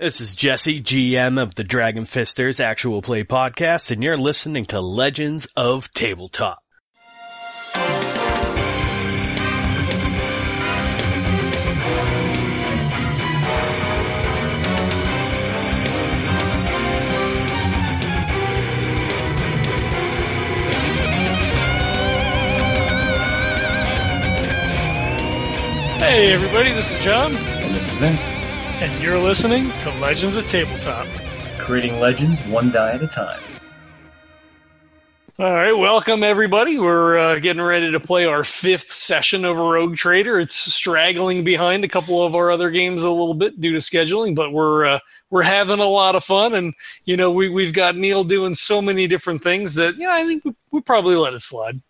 This is Jesse, GM of the Dragon Fisters Actual Play Podcast, and you're listening to Legends of Tabletop. Hey, everybody, this is John, And this is Vince, and you're listening to Legends of Tabletop. creating legends one die at a time. All right, welcome, everybody. We're uh, getting ready to play our fifth session of Rogue Trader. It's straggling behind a couple of our other games a little bit due to scheduling, but we're uh, we're having a lot of fun. And you know, we we've got Neil doing so many different things that you know I think we, we probably let it slide.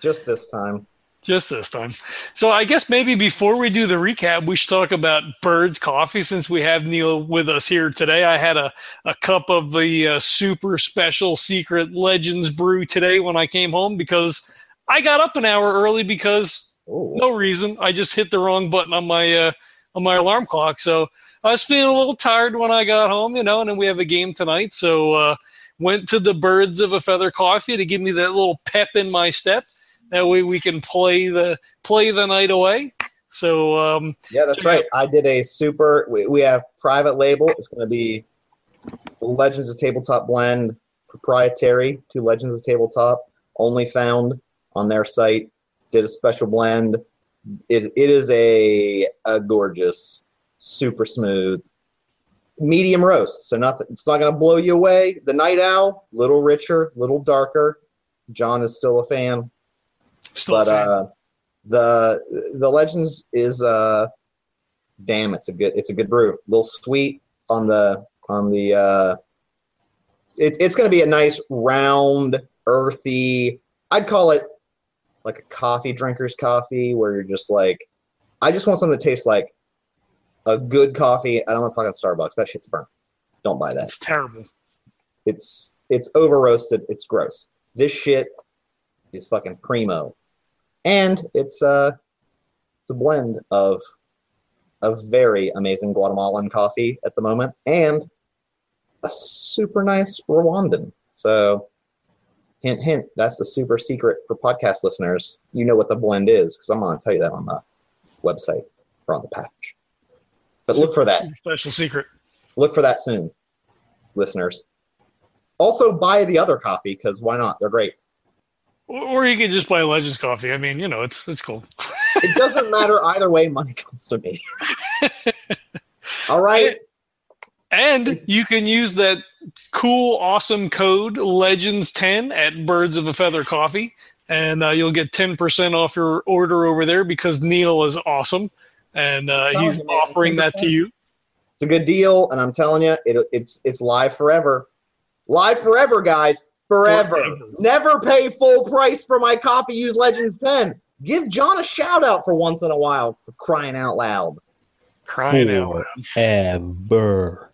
just this time. Just this time. So I guess maybe before we do the recap, we should talk about Bird's Coffee since we have Neil with us here today. I had a, a cup of the uh, super special secret Legends brew today when I came home because I got up an hour early because Ooh. no reason. I just hit the wrong button on my uh, on my alarm clock. So I was feeling a little tired when I got home, you know, and then we have a game tonight. So uh, went to the Birds of a Feather Coffee to give me that little pep in my step. That way we can play the play the night away. So um, Yeah, that's right. I did a super. We, we have private label. It's going to be Legends of Tabletop blend, proprietary to Legends of Tabletop, only found on their site. Did a special blend. It, it is a, a gorgeous, super smooth, medium roast. So nothing. It's not going to blow you away. The Night Owl, little richer, little darker. John is still a fan. Still but uh, the the legends is uh damn it's a good it's a good brew. A little sweet on the on the uh it, it's going to be a nice round earthy i'd call it like a coffee drinker's coffee where you're just like i just want something that tastes like a good coffee. I don't want to talk about starbucks. That shit's burnt. Don't buy that. It's terrible. it's it's over roasted. It's gross. This shit is fucking primo, and it's uh it's a blend of a very amazing Guatemalan coffee at the moment and a super nice Rwandan. So hint hint that's the super secret for podcast listeners. You know what the blend is because I'm gonna tell you that on the website or on the package. But look for that special secret. look for that soon, listeners. Also, buy the other coffee because why not? They're great. Or you could just buy Legends coffee. I mean, you know, it's it's cool. It doesn't matter either way. Money comes to me. All right. And you can use that cool, awesome code Legends10 at Birds of a Feather Coffee, and uh, you'll get 10% off your order over there because Neil is awesome, and uh, he's you, offering that to you. It's a good deal, and I'm telling you, it, it's it's live forever. Live forever, guys. Forever. Forever. Never pay full price for my coffee. Use Legends 10. Give John a shout out for once in a while for crying out loud. Crying out. Ever.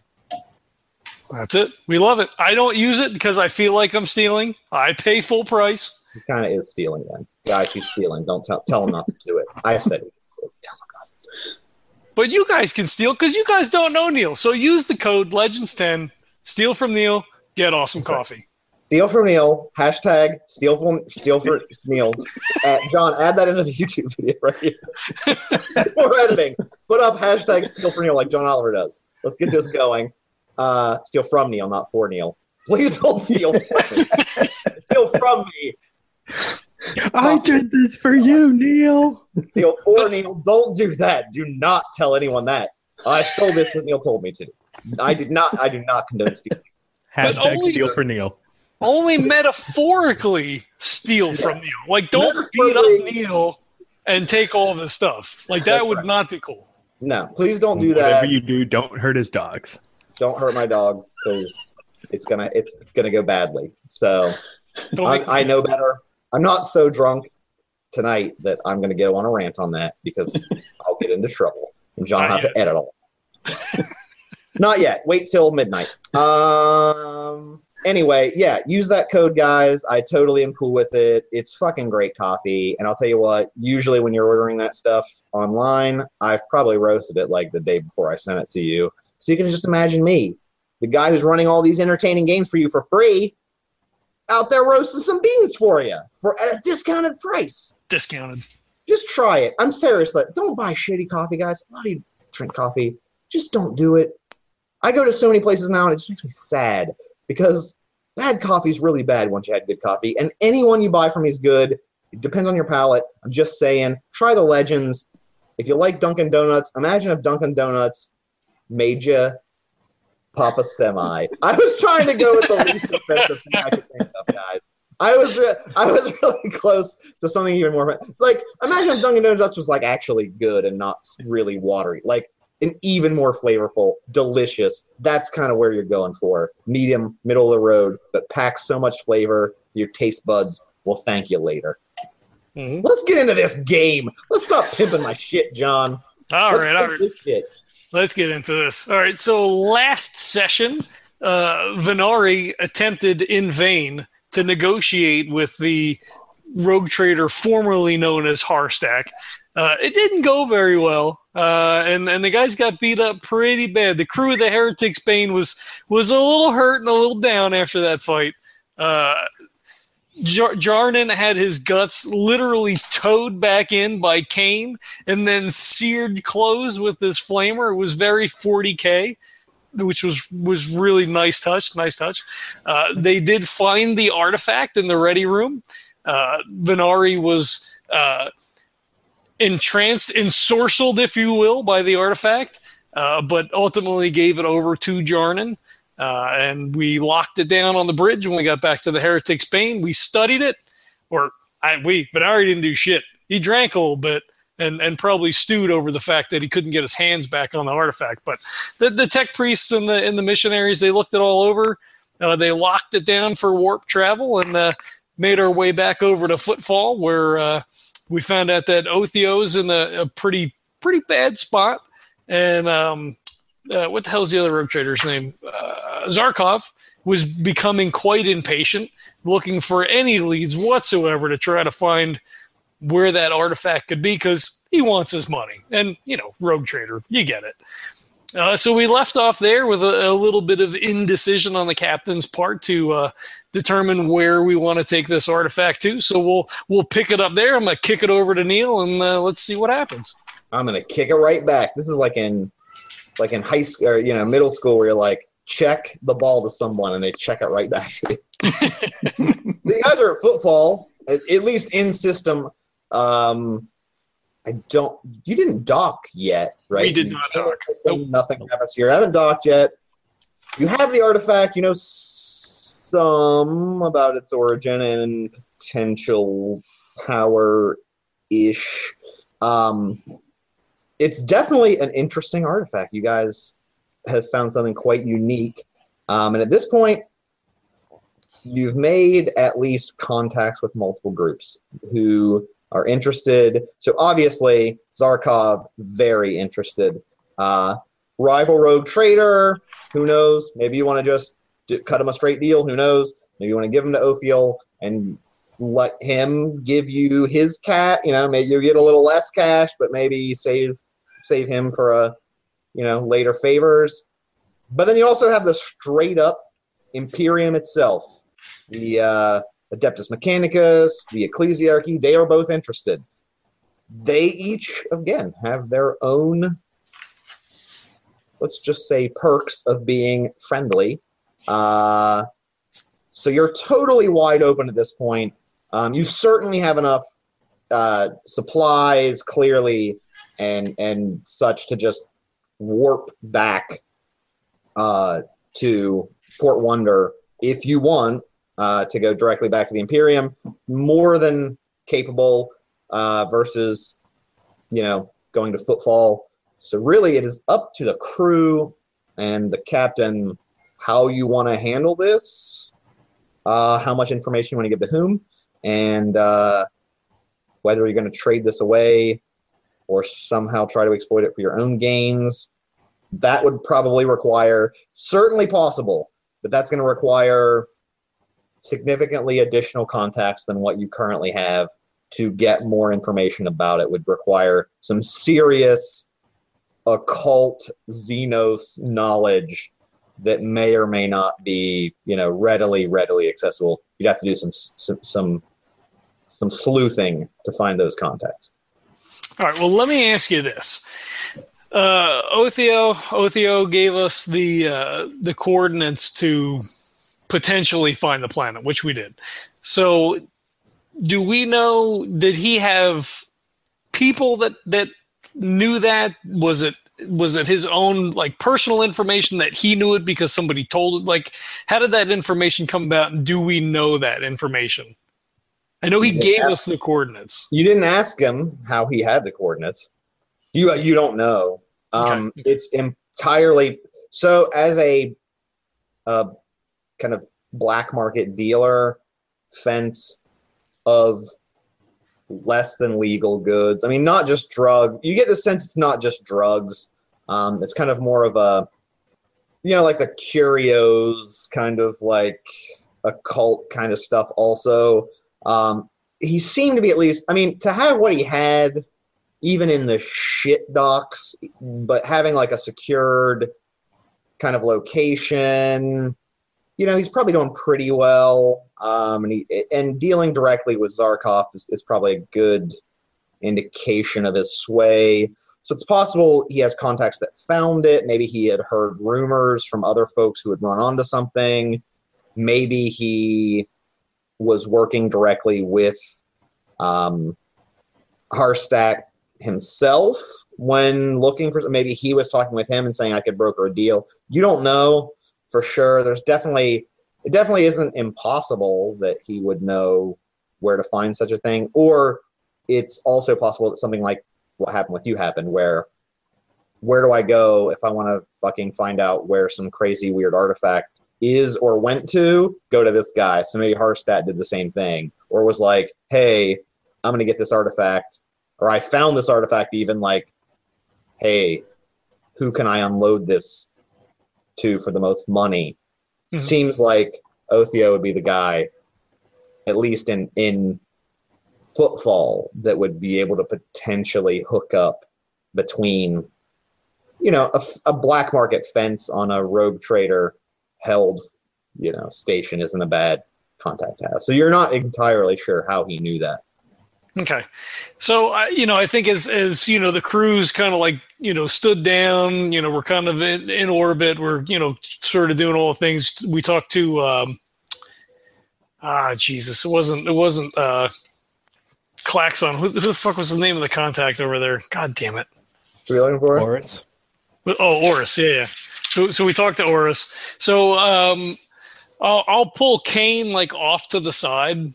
That's it. We love it. I don't use it because I feel like I'm stealing. I pay full price. He kind of is stealing then. Guys, he's stealing. Don't tell tell him not to do it. I said it. Tell him not to do it. But you guys can steal because you guys don't know Neil. So use the code Legends10, steal from Neil, get awesome coffee. Steal from Neil. Hashtag steal from steal for Neil. Uh, John, add that into the YouTube video right here. We're editing. Put up hashtag steal for Neil like John Oliver does. Let's get this going. Uh, steal from Neil, not for Neil. Please don't steal. Steal from me. I did this for you, Neil. Steal for Neil. Don't do that. Do not tell anyone that. I stole this because Neil told me to. I did not. I do not condone stealing. Hashtag only- steal for Neil. Only metaphorically steal from Neil. Like, don't beat up Neil and take all of his stuff. Like, that That's would right. not be cool. No, please don't do Whatever that. Whatever you do, don't hurt his dogs. Don't hurt my dogs because it's gonna it's gonna go badly. So. I, I know better. I'm not so drunk tonight that I'm going to go on a rant on that because I'll get into trouble and John Not have to edit all. not yet. Wait till midnight. Um. Anyway, yeah, use that code, guys. I totally am cool with it. It's fucking great coffee, and I'll tell you what. Usually, when you're ordering that stuff online, I've probably roasted it like the day before I sent it to you, So you can just imagine me, the guy who's running all these entertaining games for you for free, out there roasting some beans for you for at a discounted price. Discounted. Just try it. I'm serious. Like, don't buy shitty coffee, guys. A lot of you drink coffee. Just don't do it. I go to so many places now, and it just makes me sad because bad coffee is really bad once you had good coffee. And anyone you buy from me is good. It depends on your palate. I'm just saying, try the legends. If you like Dunkin' Donuts, imagine if Dunkin' Donuts made you pop a semi. I was trying to go with the least offensive thing I could think of, guys. I was re- I was really close to something even more like imagine if Dunkin' Donuts was like actually good and not really watery, like an even more flavorful, delicious. That's kind of where you're going for medium, middle of the road, but packs so much flavor, your taste buds will thank you later. Mhm. Let's get into this game. Let's stop pimping my shit, John. All right, all right. Let's get into this. All right. So last session, uh, Venari attempted in vain to negotiate with the rogue trader formerly known as Harstack. Uh, it didn't go very well, uh, and and the guys got beat up pretty bad. The crew of the Heretics Bane was was a little hurt and a little down after that fight. Uh, Jar- Jarnan had his guts literally towed back in by Kane and then seared closed with this flamer. It was very 40k, which was was really nice touch. Nice touch. Uh, they did find the artifact in the ready room. Uh, Venari was uh, entranced, ensorcelled, if you will, by the artifact, uh, but ultimately gave it over to Jarnan. Uh, and we locked it down on the bridge when we got back to the Heretic's Bane. We studied it, or I, we, Venari didn't do shit. He drank a little bit and, and probably stewed over the fact that he couldn't get his hands back on the artifact. But the, the tech priests and the and the missionaries, they looked it all over. Uh, they locked it down for warp travel and uh, made our way back over to Footfall, where uh, we found out that Othio's in a, a pretty pretty bad spot. And um, uh, what the hell's the other rogue trader's name? Uh, Zarkov was becoming quite impatient, looking for any leads whatsoever to try to find where that artifact could be because he wants his money. And, you know, rogue trader, you get it. Uh, so we left off there with a, a, little bit of indecision on the captain's part to uh, determine where we want to take this artifact to. So we'll we'll pick it up there. I'm gonna kick it over to Neil and uh, let's see what happens. I'm gonna kick it right back. This is like in like in high school or you know middle school where you're like check the ball to someone and they check it right back to you. the guys are at footfall, at, at least in system. Um, I don't. You didn't dock yet, right? We did You not dock. system, Nothing happens here. I haven't docked yet. You have the artifact. You know some about its origin and potential power ish. Um, it's definitely an interesting artifact. You guys have found something quite unique. Um, and at this point, you've made at least contacts with multiple groups who are interested. So obviously, Zarkov, very interested. Uh, rival rogue trader, who knows? Maybe you want to just do, cut him a straight deal. Who knows? Maybe you want to give him to Ophiel and let him give you his cat. You know, maybe you get a little less cash, but maybe save save him for a you know later favors. But then you also have the straight up Imperium itself, the uh, Adeptus Mechanicus, the Ecclesiarchy. They are both interested. They each again have their own, let's just say, perks of being friendly. Uh, so you're totally wide open at this point. Um, you certainly have enough uh, supplies, clearly, and and such to just warp back uh, to Port Wander if you want uh, to go directly back to the Imperium. More than capable uh, versus, you know, going to Footfall. So really, it is up to the crew and the captain how you want to handle this, uh, how much information you want to give to whom, and uh, whether you're going to trade this away or somehow try to exploit it for your own gains. That would probably require, certainly possible, but that's going to require significantly additional contacts than what you currently have to get more information about it would require some serious occult Xenos knowledge that may or may not be, you know, readily readily accessible. You'd have to do some some some, some sleuthing to find those contacts. All right. Well, let me ask you this. Uh, Othio Othio gave us the uh, the coordinates to potentially find the planet, which we did. So, do we know? Did he have people that that knew that? Was it was it his own like personal information that he knew it because somebody told it? Like, how did that information come about? And do we know that information? I know he gave us the coordinates. You didn't ask him how he had the coordinates. You you don't know. Um, Okay. It's entirely so. As a uh, kind of black market dealer, fence of less than legal goods. I mean, not just drug. You get the sense it's not just drugs. Um, it's kind of more of a, you know, like the curios kind of like occult kind of stuff. Also, um, he seemed to be at least. I mean, to have what he had, even in the shit docks, but having like a secured kind of location. You know, he's probably doing pretty well. Um, and he and dealing directly with Zarkov is, is probably a good indication of his sway. So it's possible he has contacts that found it. Maybe he had heard rumors from other folks who had run onto something. Maybe he was working directly with um, Harstack himself when looking for. Maybe he was talking with him and saying, "I could broker a deal." You don't know for sure. There's definitely it definitely isn't impossible that he would know where to find such a thing, or it's also possible that something like what happened with you happened, where where do I go if I want to fucking find out where some crazy weird artifact is or went to? Go to this guy. So maybe Harstat did the same thing, or was like, "Hey, I'm gonna get this artifact," or I found this artifact. Even like, "Hey, who can I unload this to for the most money?" Mhm. Seems like Othio would be the guy, at least in in footfall, that would be able to potentially hook up between, you know, a black market fence on a rogue trader held, you know, station isn't a bad contact to have. So you're not entirely sure how he knew that. Okay, so I you know, I think as as you know, the crews kind of like you know stood down. You know, we're kind of in, in orbit. We're you know sort of doing all the things. We talked to um, ah Jesus, it wasn't it wasn't uh, Klaxon. Who, who the fuck was the name of the contact over there? God damn it. What are you looking for? Horace. Oh, Oris, yeah, yeah. So, so we talked to Oris. So, um, I'll, I'll pull Kane like off to the side, and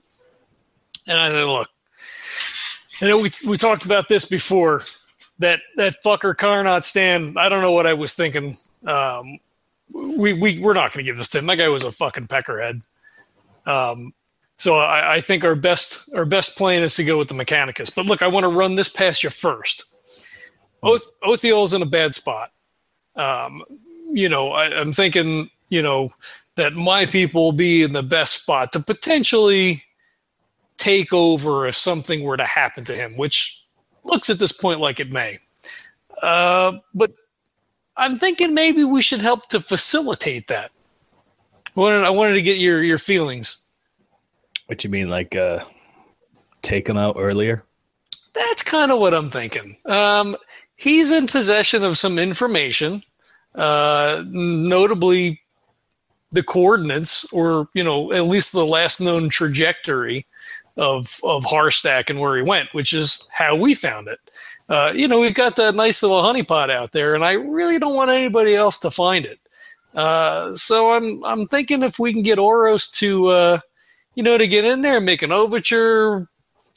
I say, "Look, I know we we talked about this before. That that fucker Carnot Stan. I don't know what I was thinking. Um, we we we're not going to give this to him. That guy was a fucking peckerhead. Um, so I, I think our best our best plan is to go with the Mechanicus. But look, I want to run this past you first. Oth- Othiel's in a bad spot um, you know, I, I'm thinking, you know, that my people will be in the best spot to potentially take over if something were to happen to him, which looks at this point like it may. Uh, but I'm thinking maybe we should help to facilitate that. I wanted, I wanted to get your, your feelings. What you mean, like uh, take him out earlier? That's kind of what I'm thinking. Um, he's in possession of some information, uh, notably the coordinates, or you know, at least the last known trajectory of of Harstack and where he went, which is how we found it. Uh, you know, we've got that nice little honeypot out there, and I really don't want anybody else to find it. Uh, so I'm I'm thinking if we can get Oros to, uh, you know, to get in there and make an overture,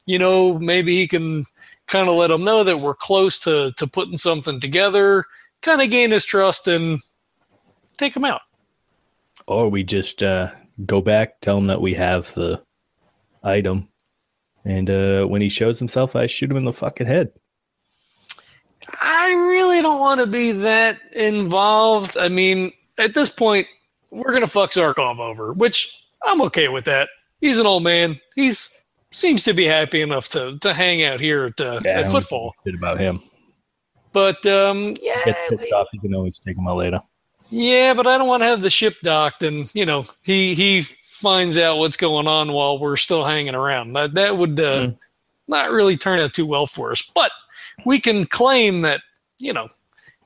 you know, maybe he can kind of let him know that we're close to to putting something together, kind of gain his trust and take him out. Or we just uh, go back, tell him that we have the item, and uh, when he shows himself, I shoot him in the fucking head. I really don't want to be that involved. I mean, at this point, we're gonna fuck Zarkov over, which I'm okay with that. He's an old man. He's seems to be happy enough to to hang out here at, uh, Yeah, at don't Footfall. Shit about him. But um, yeah, Gets pissed off. You can always take him out later. yeah, but I don't want to have the ship docked, and you know, he he finds out what's going on while we're still hanging around. That that would uh, Hmm. not really turn out too well for us. But we can claim that you know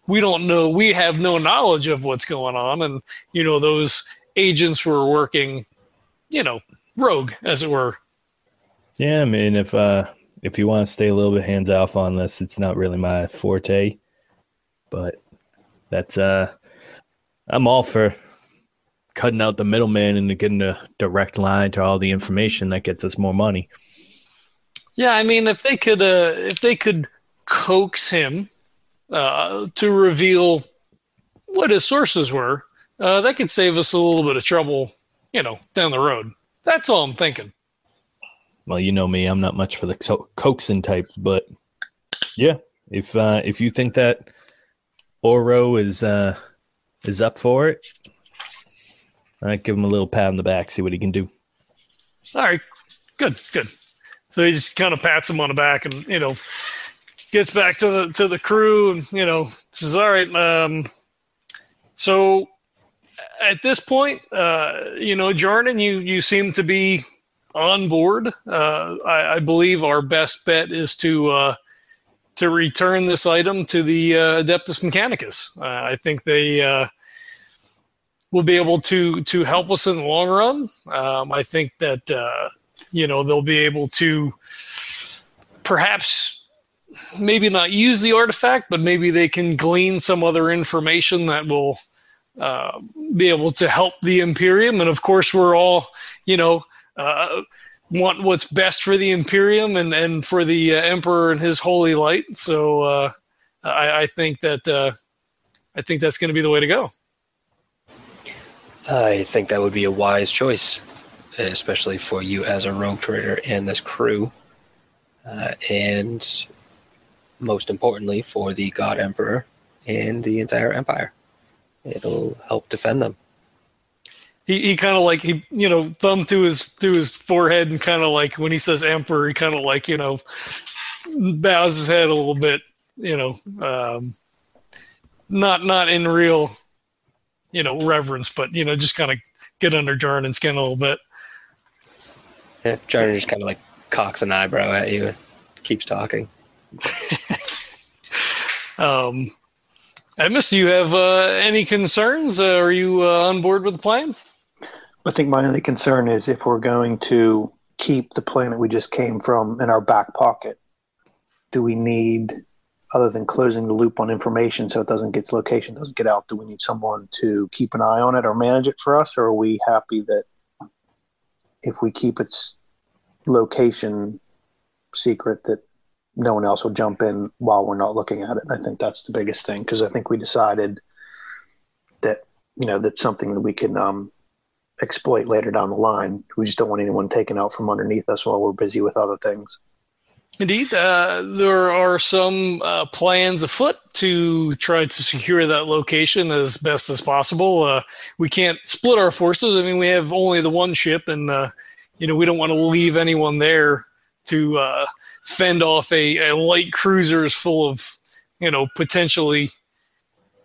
we don't know, we have no knowledge of what's going on, and you know those agents were working, you know, rogue as it were. Yeah, I mean, if uh, if you want to stay a little bit hands off on this, it's not really my forte. But that's uh, I'm all for cutting out the middleman and getting a direct line to all the information that gets us more money. Yeah, I mean, if they could, uh, if they could coax him uh, to reveal what his sources were, uh, that could save us a little bit of trouble, you know, down the road. That's all I'm thinking. Well, you know me, I'm not much for the co- coaxing type, but yeah, if uh, if you think that Oro is uh, is up for it, I give him a little pat on the back, see what he can do. All right, good, good. So he just kind of pats him on the back, and you know, gets back to the to the crew, and you know, says, "All right, um, so at this point, uh, you know, Jordan, you you seem to be on board. Uh, I, I believe our best bet is to uh, to return this item to the uh, Adeptus Mechanicus. Uh, I think they uh, will be able to to help us in the long run. Um, I think that uh, you know they'll be able to perhaps maybe not use the artifact, but maybe they can glean some other information that will uh, be able to help the Imperium. And of course, we're all you know uh, want what's best for the Imperium and and for the uh, Emperor and his holy light. So uh, I, I think that uh, I think that's going to be the way to go. I think that would be a wise choice, especially for you as a rogue trader and this crew, uh, and most importantly for the God Emperor and the entire Empire. It'll help defend them. he, he kind of like he you know thumb to his to his forehead and kind of like when he says emperor he kind of like you know bows his head a little bit you know um not not in real you know reverence but you know just kind of get under Jordan's skin a little bit Yeah, Jordan just kind of like cocks an eyebrow at you and keeps talking. um Emmis, do you have uh, any concerns? Uh, are you uh, on board with the plan? I think my only concern is if we're going to keep the planet we just came from in our back pocket, do we need, other than closing the loop on information so it doesn't get its location doesn't get out, do we need someone to keep an eye on it or manage it for us, or are we happy that if we keep its location secret that no one else will jump in while we're not looking at it? I think that's the biggest thing because I think we decided that you know that's something that we can um, exploit later down the line. We just don't want anyone taken out from underneath us while we're busy with other things. Indeed, uh, there are some uh, plans afoot to try to secure that location as best as possible. Uh, we can't split our forces. I mean, we have only the one ship, and uh, you know we don't want to leave anyone there to uh, fend off a, a light cruisers full of you know potentially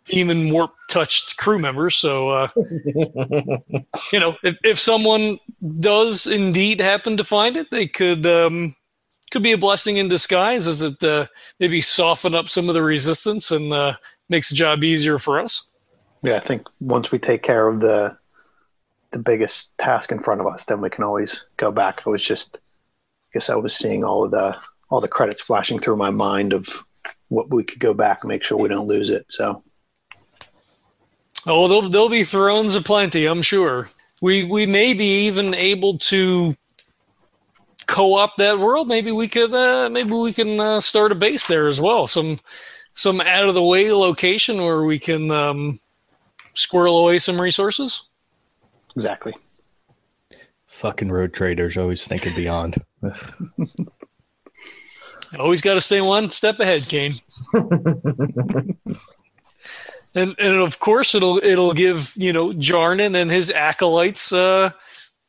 demon warp touched crew members. So uh, you know, if, if someone does indeed happen to find it, they could um, could be a blessing in disguise, as it uh, maybe soften up some of the resistance and uh, makes the job easier for us. Yeah, I think once we take care of the the biggest task in front of us, then we can always go back. I was just, I guess I was seeing all of the all the credits flashing through my mind of what we could go back and make sure we don't lose it. So Oh, there'll, there'll be thrones aplenty, I'm sure. We we may be even able to co-op that world. Maybe we could uh, maybe we can uh, start a base there as well. Some some out of the way location where we can um, squirrel away some resources. exactly. Fucking rogue traders always thinking beyond. Always got to stay one step ahead, Kane. and and of course it'll it'll give you know Jarnan and his acolytes uh,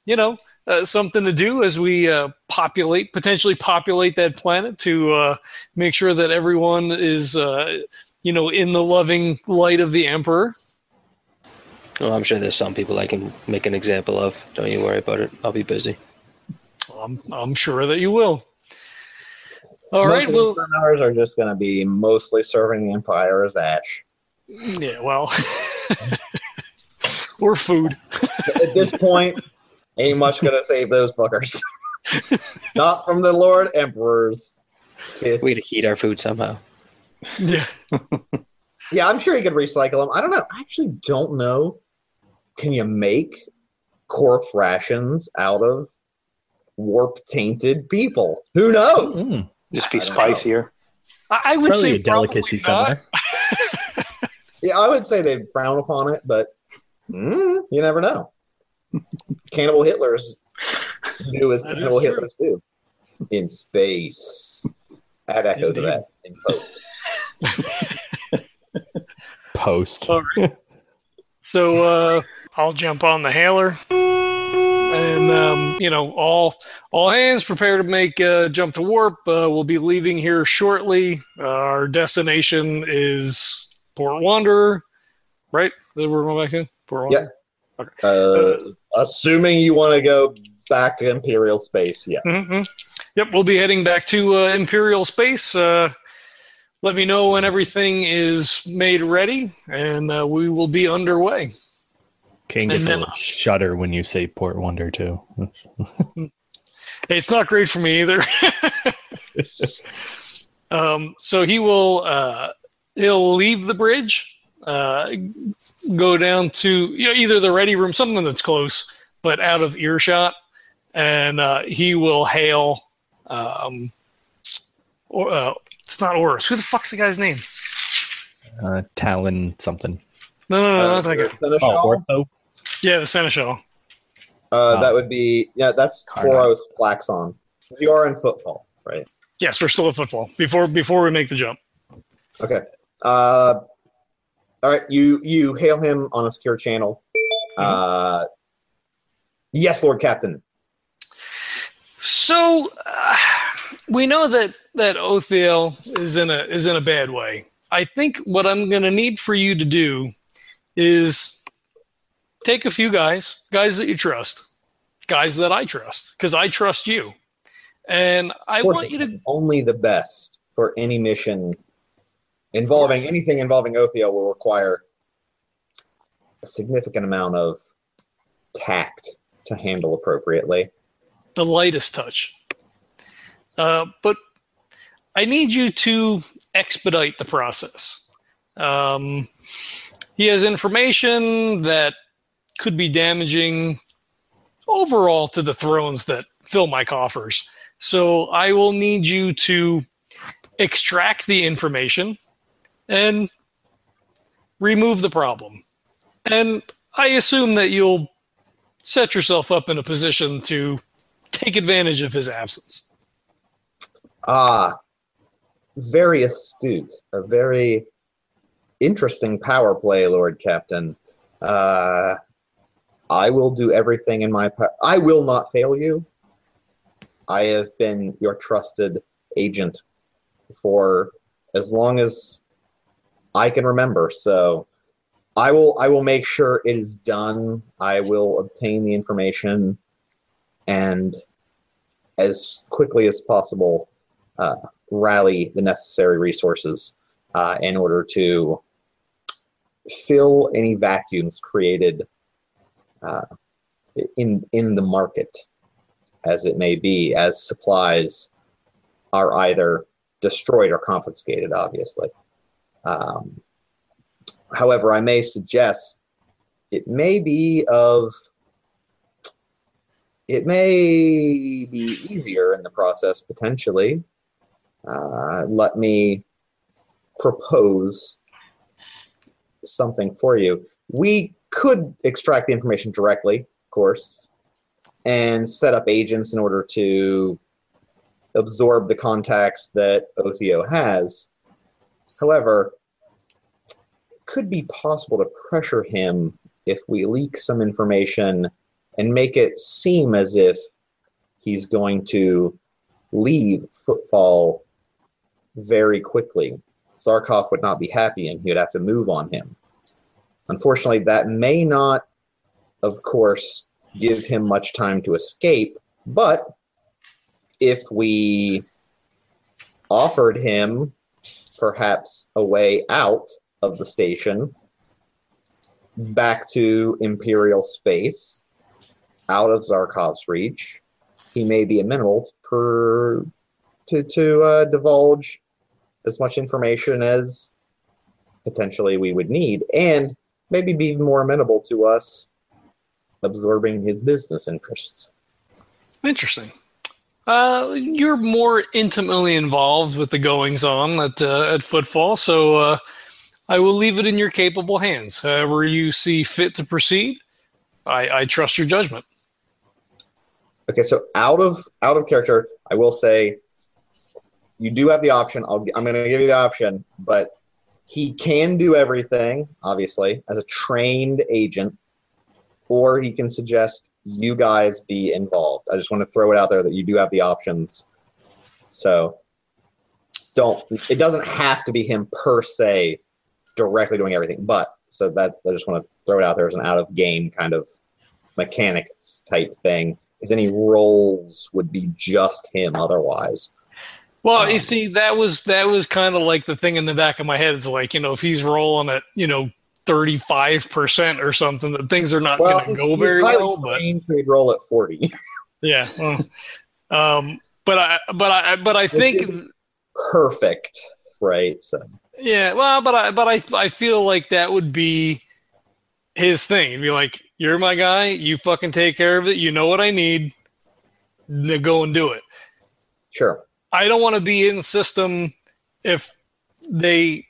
you know uh, something to do as we uh, populate potentially populate that planet to uh, make sure that everyone is uh, you know, in the loving light of the emperor. Well, I'm sure there's some people I can make an example of. Don't you worry about it. I'll be busy. I'm I'm sure that you will. All Most right. Well, the ours are just going to be mostly serving the Empire as ash. yeah. Well, or food. At this point, ain't much going to save those fuckers. Not from the Lord Emperor's fist. We to heat our food somehow. Yeah. Yeah, I'm sure you could recycle them. I don't know. I actually don't know. Can you make corpse rations out of warp tainted people? Who knows? Mm, Just be I don't know. spicier. I, I would probably say a delicacy probably not. somewhere. Yeah, I would say they'd frown upon it, but mm, you never know. Cannibal Hitlers do as Cannibal true. Hitlers do in space. Add echo to Indeed. that in post. Post. All right. So uh, I'll jump on the hailer, and um, you know, all all hands prepare to make uh, jump to warp. Uh, we'll be leaving here shortly. Uh, our destination is Port Wanderer, right? That we're going back to Port Yeah. Wanderer. Uh, assuming you want to go back to Imperial space, yeah. hmm Yep, we'll be heading back to uh, Imperial space. Uh, let me know when everything is made ready, and uh, we will be underway. King gets And a little shudder when you say Port Wander too. It's not great for me either. um, so he will uh, he'll leave the bridge, uh, go down to you know, either the ready room, something that's close but out of earshot, and uh, he will hail. Um, or uh, it's not Oris. Who the fuck's the guy's name? uh, Talon something. No, no, no, Uh, not that guy. Seneschal? Oh, Ortho. Yeah, the Seneschal. Uh, Oh. that would be yeah. That's Karnak. Koros Plaxon. You are in footfall, right? Yes, we're still at Footfall before before we make the jump. Okay. Uh, all right. You you hail him on a secure channel. Uh, yes, Lord Captain. So uh, we know that that Othiel is in a is in a bad way. I think what I'm going to need for you to do is take a few guys, guys that you trust, guys that I trust, because I trust you, and I want you to. only the best for any mission involving anything involving Othio will require a significant amount of tact to handle appropriately. the lightest touch. Uh, but I need you to expedite the process. Um, he has information that could be damaging overall to the thrones that fill my coffers. So I will need you to extract the information and remove the problem. And I assume that you'll set yourself up in a position to take advantage of his absence. Ah, very astute. A very interesting power play, Lord Captain. Uh, I will do everything in my power. I will not fail you. I have been your trusted agent for as long as I can remember. So I will I will make sure it is done. I will obtain the information and as quickly as possible uh, rally the necessary resources uh, in order to fill any vacuums created uh, in in the market, as it may be, as supplies are either destroyed or confiscated. Obviously, um, however, I may suggest it may be of it may be easier in the process potentially. Uh, let me propose something for you. We could extract the information directly, of course, and set up agents in order to absorb the contacts that Othio has. However, it could be possible to pressure him if we leak some information and make it seem as if he's going to leave footfall very quickly Zarkov would not be happy and he would have to move on him. Unfortunately, that may not, of course, give him much time to escape, but if we offered him perhaps a way out of the station back to Imperial space, out of Zarkov's reach, he may be amenable per, to, to uh, divulge as much information as potentially we would need, and maybe be more amenable to us absorbing his business interests. Interesting. Uh, you're more intimately involved with the goings on at uh, at Footfall, so uh, I will leave it in your capable hands. However you see fit to proceed, I, I trust your judgment. Okay, so out of out of character, I will say you do have the option. I'll, I'm going to give you the option, but he can do everything, obviously, as a trained agent, or he can suggest you guys be involved. I just want to throw it out there that you do have the options. So don't it doesn't have to be him per se directly doing everything, but so that I just want to throw it out there as an out of game kind of mechanics type thing. If any roles would be just him otherwise. Well, Um, you see, that was that was kind of like the thing in the back of my head. It's like you know, if he's rolling at you know thirty five percent or something, that things are not Well, going to go very well. But he'd roll at forty. yeah, well, um, but I but I but I think Perfect, right? So yeah, well, but I but I I feel like that would be his thing. He'd be like, "You're my guy. You fucking take care of it. You know what I need. Now go and do it." sure. I don't want to be in system if they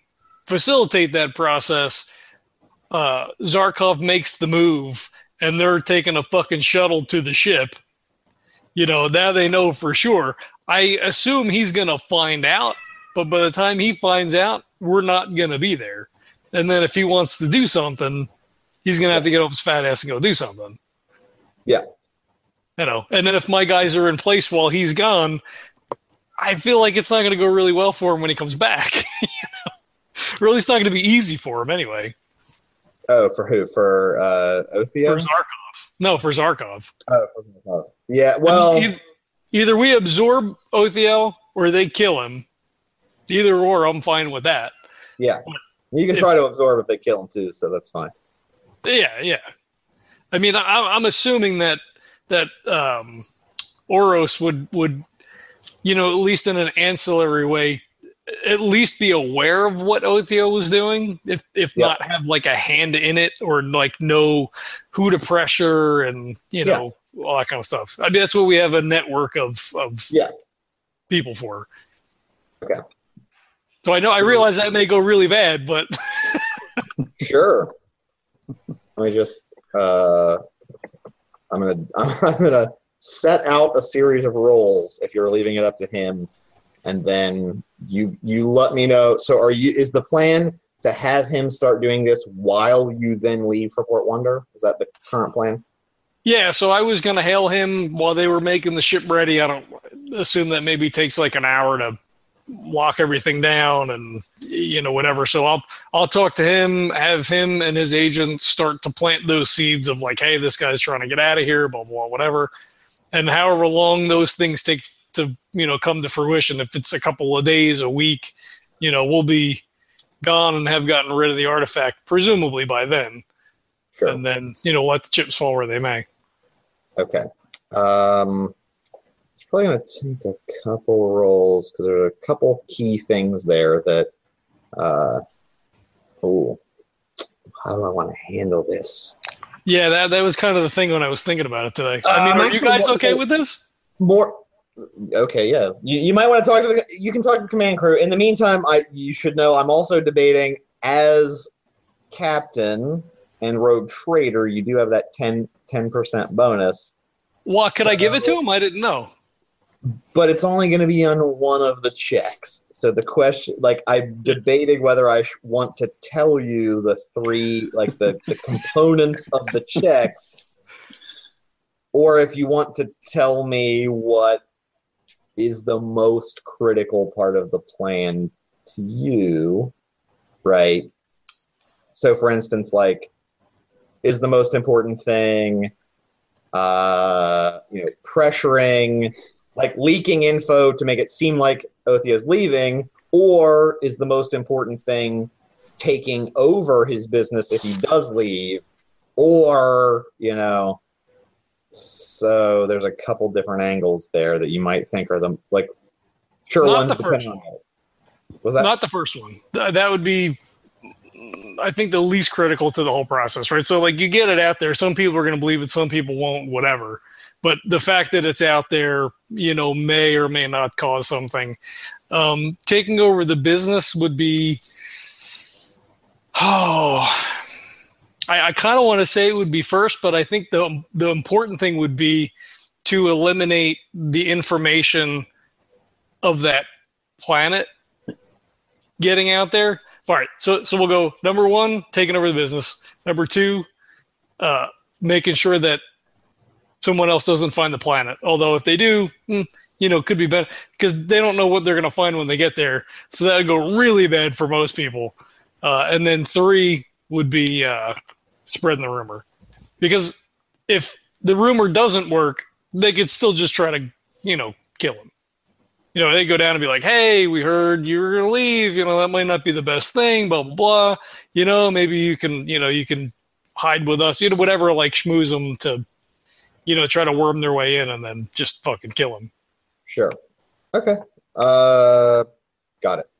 facilitate that process. Uh, Zarkov makes the move and they're taking a fucking shuttle to the ship. You know, now they know for sure. I assume he's going to find out, but by the time he finds out, we're not going to be there. And then if he wants to do something, he's going to have to get up his fat ass and go do something. Yeah. You know, and then if my guys are in place while he's gone, I feel like it's not going to go really well for him when he comes back. you know? Really, it's not going to be easy for him anyway. Oh, for who? For uh, Othio? For Zarkov. No, for Zarkov. oh, for- yeah. I Well, mean, eith- either we absorb Othiel or they kill him. Either or, I'm fine with that. yeah. You can if- try to absorb if they kill him too, so that's fine. Yeah, yeah. I mean, I, I'm assuming that that um, Oros would would, you know, at least in an ancillary way, at least be aware of what Othio was doing, if if Yeah. not have like a hand in it or like know who to pressure and you Yeah. know all that kind of stuff. I mean, that's what we have a network of of Yeah. people for. Okay. So I know I realize that may go really bad, but Sure. Let me just. Uh, I'm gonna. I'm gonna set out a series of roles if you're leaving it up to him, and then you you let me know. So, are you? Is the plan to have him start doing this while you then leave for Port Wander? Is that the current plan? Yeah, so I was going to hail him while they were making the ship ready. I don't assume that maybe takes like an hour to lock everything down and you know whatever. So I'll I'll talk to him, have him and his agent start to plant those seeds of like, hey, this guy's trying to get out of here, blah blah, blah whatever. And however long those things take to you know come to fruition, if it's a couple of days, a week, you know, we'll be gone and have gotten rid of the artifact presumably by then. Sure. And then you know let the chips fall where they may. Okay. Um, it's probably going to take a couple rolls because there's a couple key things there that. Uh, oh, how do I want to handle this? Yeah, that that was kind of the thing when I was thinking about it today. Uh, I mean, I'm are you guys okay with this? More. Okay, yeah. You, you might want to talk to the. You can talk to the command crew. In the meantime, I you should know I'm also debating as captain and rogue trader. You do have that 10 percent bonus. What could I give it to him? I didn't know. but it's only going to be on one of the checks. So the question, like, I'm debating whether I sh- want to tell you the three, like the, the components of the checks, or if you want to tell me what is the most critical part of the plan to you, right? So, for instance, like, is the most important thing, uh, you know, pressuring, like leaking info to make it seem like Othio's leaving, or is the most important thing taking over his business if he does leave, or you know, so there's a couple different angles there that you might think are the like sure Not the first depend on it. Was that Not the first one. Th- That would be, I think, the least critical to the whole process, right? So, like, you get it out there. Some people are going to believe it, some people won't, whatever. But the fact that it's out there, you know, may or may not cause something. Um, taking over the business would be, oh, I, I kind of want to say it would be first, but I think the the important thing would be to eliminate the information of that planet getting out there. All right, so so we'll go number one, taking over the business. Number two, uh, making sure that someone else doesn't find the planet. Although if they do, hmm, you know, could be better because they don't know what they're going to find when they get there. So that would go really bad for most people. Uh, and then three would be uh, spreading the rumor, because if the rumor doesn't work, they could still just try to, you know, kill him you know, they go down and be like, "Hey, we heard you were gonna leave. You know, that might not be the best thing." Blah blah blah. You know, maybe you can, you know, you can hide with us. You know, whatever. Like schmooze them to, you know, try to worm their way in and then just fucking kill them. Sure. Okay. Uh, got it.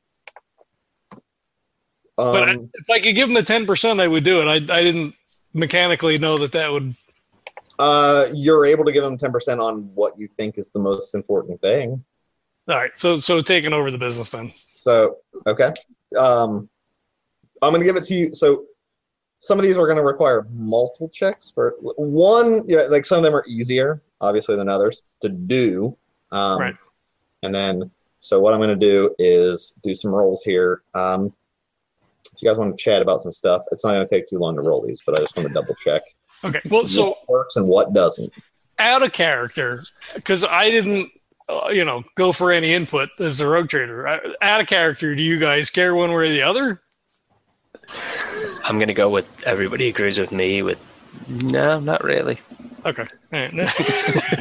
Um, But I, if I could give them the ten percent, I would do it. I I didn't mechanically know that that would. uh, you're able to give them ten percent on what you think is the most important thing. All right, so so taking over the business then. So okay, um, I'm gonna give it to you. So some of these are gonna require multiple checks. For one, yeah, like some of them are easier, obviously, than others to do. Um, Right. And then, so what I'm gonna do is do some rolls here. Um, if you guys want to chat about some stuff, it's not gonna take too long to roll these, but I just want to double check Okay, well, so works and what doesn't. out of character because I didn't, uh, you know, go for any input as a rogue trader. Uh, Out of character, do you guys care one way or the other? I'm gonna go with everybody agrees with me. With no, not really. Okay. All right.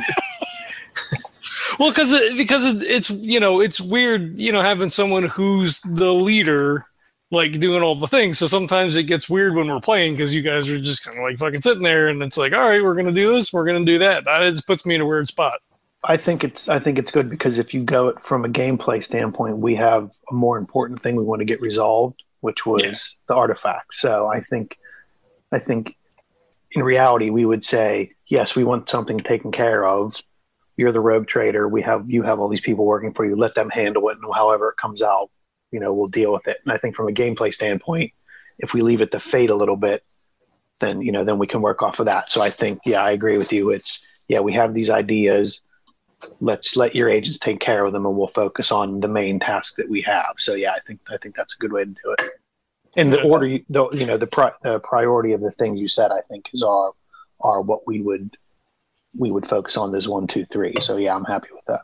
well, because because it, it's you know it's weird you know having someone who's the leader like doing all the things. So sometimes it gets weird when we're playing because you guys are just kind of like fucking sitting there and it's like, all right, we're gonna do this, we're gonna do that. That just puts me in a weird spot. I think it's I think it's good because if you go it from a gameplay standpoint, we have a more important thing we want to get resolved, which was Yeah. the artifact. So I think I think in reality we would say, yes, we want something taken care of. You're the rogue trader. We have you have all these people working for you. Let them handle it and however it comes out, you know, we'll deal with it. And I think from a gameplay standpoint, if we leave it to fate a little bit, then you know, then we can work off of that. So I think, yeah, I agree with you. It's yeah, we have these ideas let's let your agents take care of them and we'll focus on the main task that we have so yeah i think i think that's a good way to do it in the order you the, you know the, pri- the priority of the things you said i think is our are what we would we would focus on this one two three so yeah i'm happy with that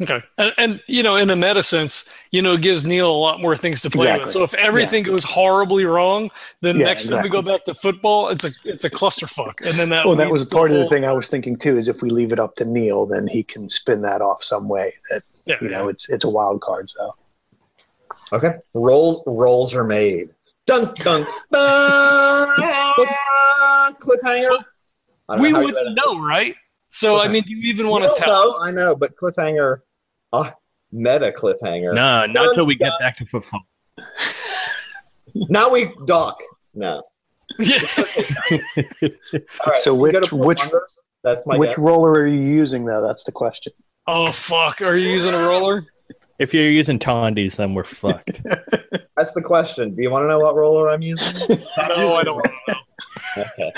Okay. And, and you know, in a meta sense, you know, it gives Neil a lot more things to play with. So if everything goes horribly wrong, then Yeah, next time we go back to Footfall, it's a it's a clusterfuck. And then that well that was to part of the thing i was thinking too is if we leave it up to neil then he can spin that off some way that Yeah, you know yeah. it's it's a wild card so Okay. Rolls rolls are made. Dun dun dun. Cliffhanger. We know how you wouldn't know, right? So I mean, do you even want to don't tell? know, I know, but cliffhanger. Ah, meta cliffhanger. No, not until we get back to Footfall. Now we dock. No. Yeah. All right. So you which- which- Plunder. That's my which guess. roller are you using though that's the question oh fuck! Are you using a roller? If you're using Tandy's, then we're fucked. That's the question. Do you want to know what roller I'm using? No, I don't want to know. Okay.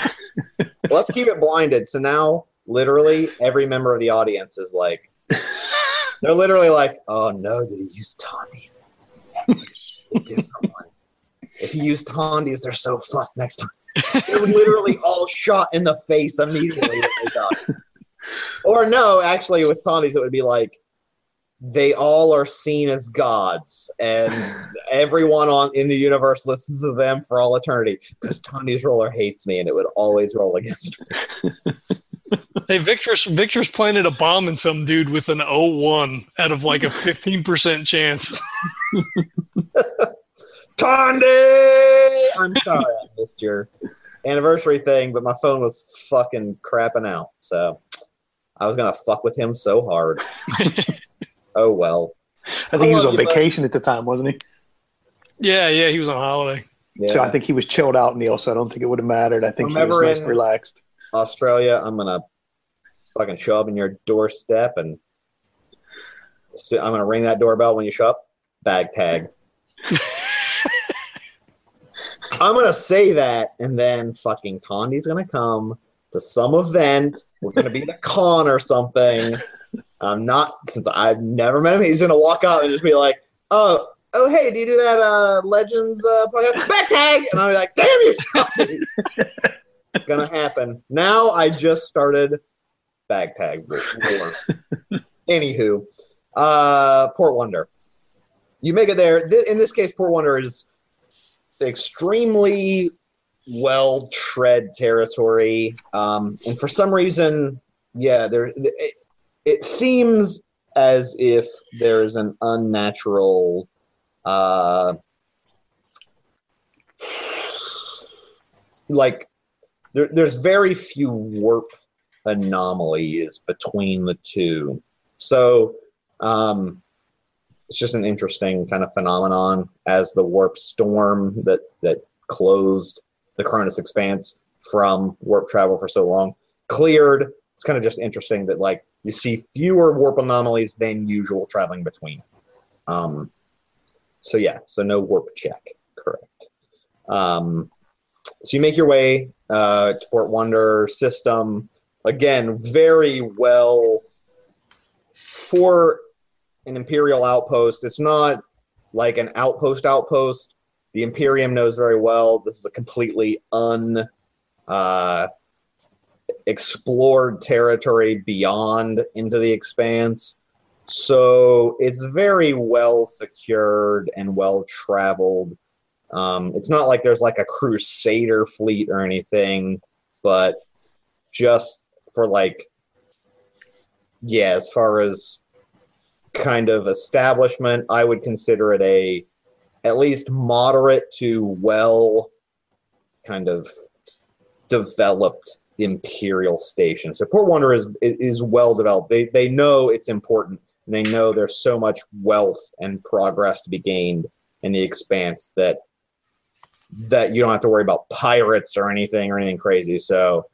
Well, let's keep it blinded. So now, literally, every member of the audience is like, they're literally like, oh no, did he use Tandy's? If he used Tandy's, they're so fucked next time. They were literally all shot in the face immediately. Or no, actually, with Tandy's, it would be like, they all are seen as gods, and everyone on in the universe listens to them for all eternity. Because Tandy's roller hates me, and it would always roll against me. Hey, Victor's Victor's planted a bomb in some dude with an 01 out of like a 15% chance. Tandy, I'm sorry I missed your anniversary thing, but my phone was fucking crapping out, so I was gonna fuck with him so hard. oh well. I think he was on you, bud. vacation at the time, wasn't he? Yeah, yeah, he was on holiday. Yeah. So I think he was chilled out, Neil. So I don't think it would have mattered. I think he was nice in- relaxed. Australia, I'm gonna fucking show up in your doorstep and so I'm gonna ring that doorbell when you show up. Bag tag. I'm gonna say that, and then fucking Tandy's gonna come to some event. We're gonna be at a con or something. I'm not since I've never met him. He's gonna walk up and just be like, "Oh, oh, hey, do you do that uh Legends uh podcast? Back tag?" And I'm like, "Damn you, Tandy!" gonna happen. Now I just started bag tag war. Anywho, uh, Port Wander. You make it there. Th- In this case, Port Wander is extremely well tread territory, um, and for some reason, yeah, there. It, it seems as if there is an unnatural. Uh, like there, there's very few warp anomalies between the two. So um, it's just an interesting kind of phenomenon as the warp storm that that closed the Koronus Expanse from warp travel for so long cleared. It's kind of just interesting that like you see fewer warp anomalies than usual traveling between. Um, so yeah, so no warp check, correct. Um, so you make your way uh, to Port Wander system. Again, very well for an Imperial outpost. It's not like an outpost outpost. The Imperium knows very well this is a completely un uh, explored territory beyond into the expanse. So it's very well secured and well traveled. Um, it's not like there's like a crusader fleet or anything, but just for like, yeah, as far as kind of establishment, I would consider it a at least moderate to well kind of developed imperial station. So Port Wander is is well developed. They they know it's important. And they know there's so much wealth and progress to be gained in the expanse that that you don't have to worry about pirates or anything or anything crazy. So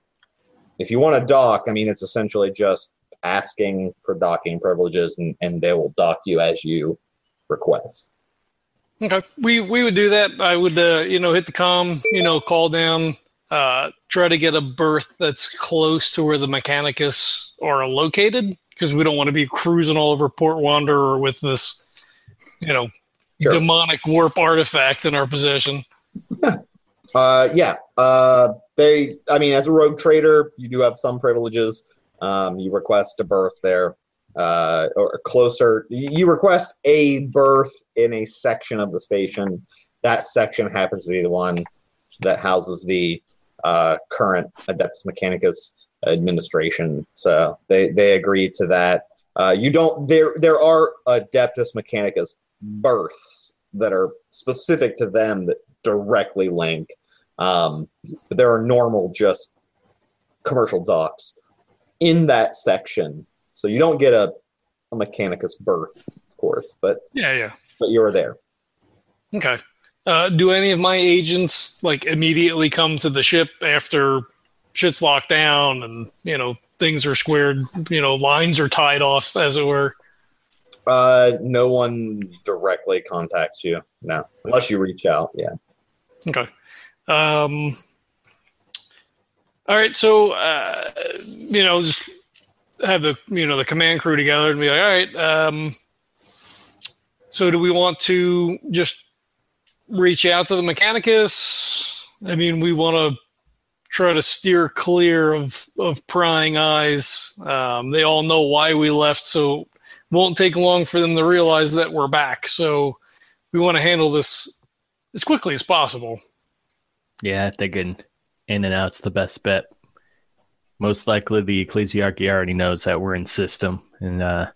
if you want to dock, I mean, it's essentially just asking for docking privileges, and, and they will dock you as you request. Okay, we we would do that. I would, uh, you know, hit the com, you know, call them, uh, try to get a berth that's close to where the Mechanicus are located, because we don't want to be cruising all over Port Wanderer with this, you know, Sure. demonic warp artifact in our possession. Uh, yeah. Uh, they. I mean, as a rogue trader, you do have some privileges. Um, you request a berth there, uh, or closer. You request a berth in a section of the station. That section happens to be the one that houses the uh, current Adeptus Mechanicus administration. So they they agree to that. Uh, you don't. There there are Adeptus Mechanicus berths that are specific to them that directly link. Um, but there are normal, just commercial docks in that section. So you don't get a, a Mechanicus berth, of course, but Yeah, yeah. but you're there. Okay. Uh, do any of my agents like immediately come to the ship after shit's locked down and you know things are squared? You know, lines are tied off, as it were. Uh, no one directly contacts you, no, unless you reach out. Yeah. Okay. Um, all right. So, uh, you know, just have the, you know, the command crew together and be like, all right. Um, so do we want to just reach out to the Mechanicus? I mean, we want to try to steer clear of, of prying eyes. Um, they all know why we left. So won't take long for them to realize that we're back. So we want to handle this as quickly as possible. Yeah, thinking in and out's the best bet. Most likely, the ecclesiarchy already knows that we're in system, and uh,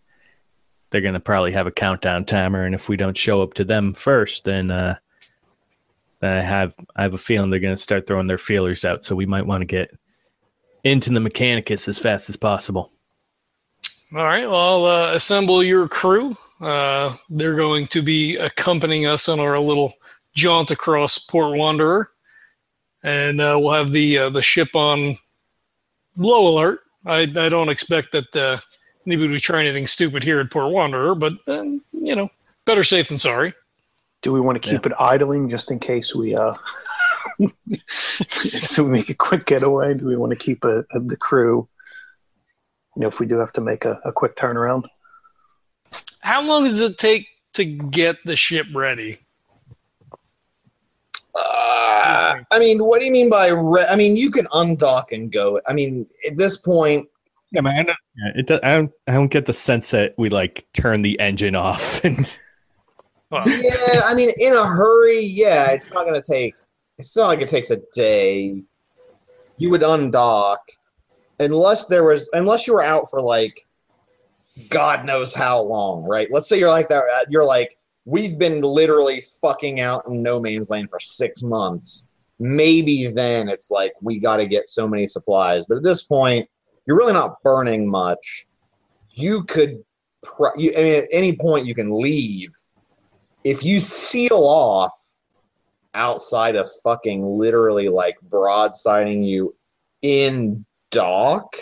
they're going to probably have a countdown timer. And if we don't show up to them first, then uh, I have I have a feeling they're going to start throwing their feelers out. So we might want to get into the Mechanicus as fast as possible. All right, well, I'll uh, assemble your crew. Uh, they're going to be accompanying us on our little jaunt across Port Wanderer, and uh, we'll have the uh, the ship on low alert. I, I don't expect that uh, anybody would try anything stupid here at Port Wanderer, but uh, you know, better safe than sorry. Do we want to keep it idling just in case we uh so we make a quick getaway? Do we want to keep a, a, the crew? You know, if we do have to make a, a quick turnaround. How long does it take to get the ship ready? Uh, I mean, what do you mean by? Re- I mean, you can undock and go. I mean, at this point, Yeah, man. Yeah, it does, I don't. I don't get the sense that we like turn the engine off and. Well, yeah. I mean, in a hurry, yeah, it's not gonna take. It's not like it takes a day. You would undock, unless there was, unless you were out for like, God knows how long, right? Let's say you're like that. uh, You're like, we've been literally fucking out in no man's land for six months. Maybe then it's like we got to get so many supplies, but at this point, you're really not burning much. You could, pro- you, I mean, at any point you can leave. If you seal off outside of fucking literally like broadsiding you in dock,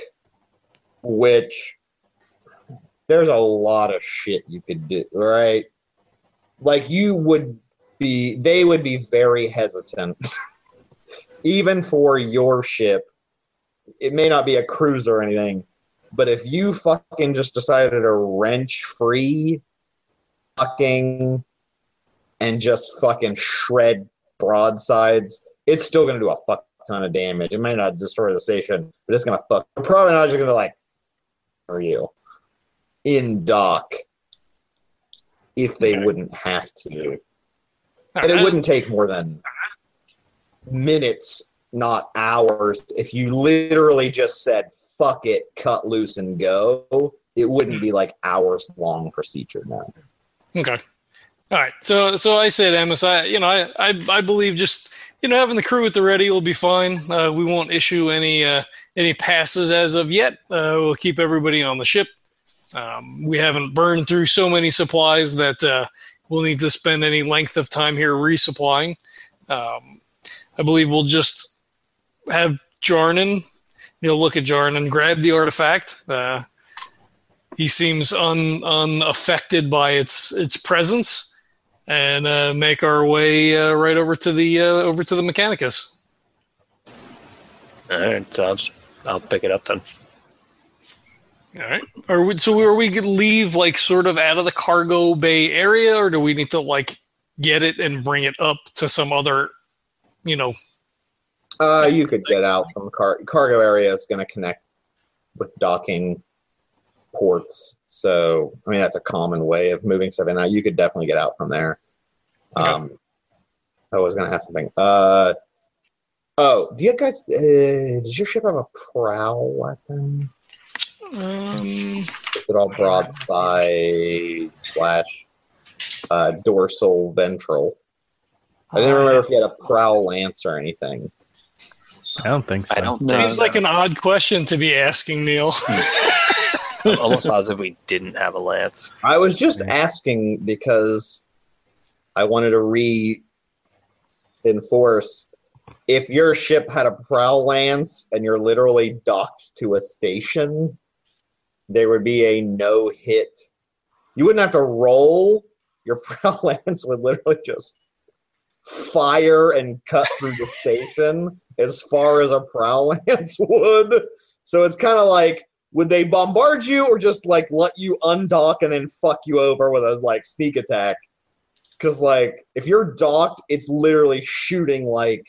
which there's a lot of shit you could do, right? Like you would be, they would be very hesitant, even for your ship. It may not be a cruiser or anything, but if you fucking just decided to wrench free, fucking, and just fucking shred broadsides, it's still gonna do a fuck ton of damage. It may not destroy the station, but it's gonna fuck. You're probably not just gonna like, for you, in dock, if they Okay. wouldn't have to, and it wouldn't take more than minutes, not hours. If you literally just said "fuck it," cut loose and go, it wouldn't be like hours long procedure now. Okay. All right. So so I said, Amos, I you know I I, I believe just you know having the crew at the ready will be fine. Uh, we won't issue any uh, any passes as of yet. Uh, we'll keep everybody on the ship. Um, we haven't burned through so many supplies that uh, we'll need to spend any length of time here resupplying. Um, I believe we'll just have Jarnan. Know, look at Jarnan, grab the artifact. Uh, he seems un, unaffected by its its presence, and uh, make our way uh, right over to the uh, over to the Mechanicus. All right, so I'll, I'll pick it up then. All right. Are we, so are we gonna leave like sort of out of the cargo bay area, or do we need to like get it and bring it up to some other, you know? Uh, you could get out from car- cargo area is going to connect with docking ports. So, I mean, that's a common way of moving stuff and out. You could definitely get out from there. Okay. Um, I was going to ask something. Uh, oh, do you guys? Uh, does your ship have a prow weapon? Um, Is it all broadside slash uh, dorsal ventral? I didn't remember if you had a prow lance or anything. I don't think so. I don't No, think seems like an odd question to be asking, Neil. I'm almost positive we didn't have a lance. I was just asking because I wanted to reinforce if your ship had a prow lance and you're literally docked to a station, there would be a no hit. You wouldn't have to roll. Your prow lance would literally just fire and cut through the station as far as a prow lance would. So it's kind of like would they bombard you or just like let you undock and then fuck you over with a like sneak attack? Because like if you're docked, it's literally shooting like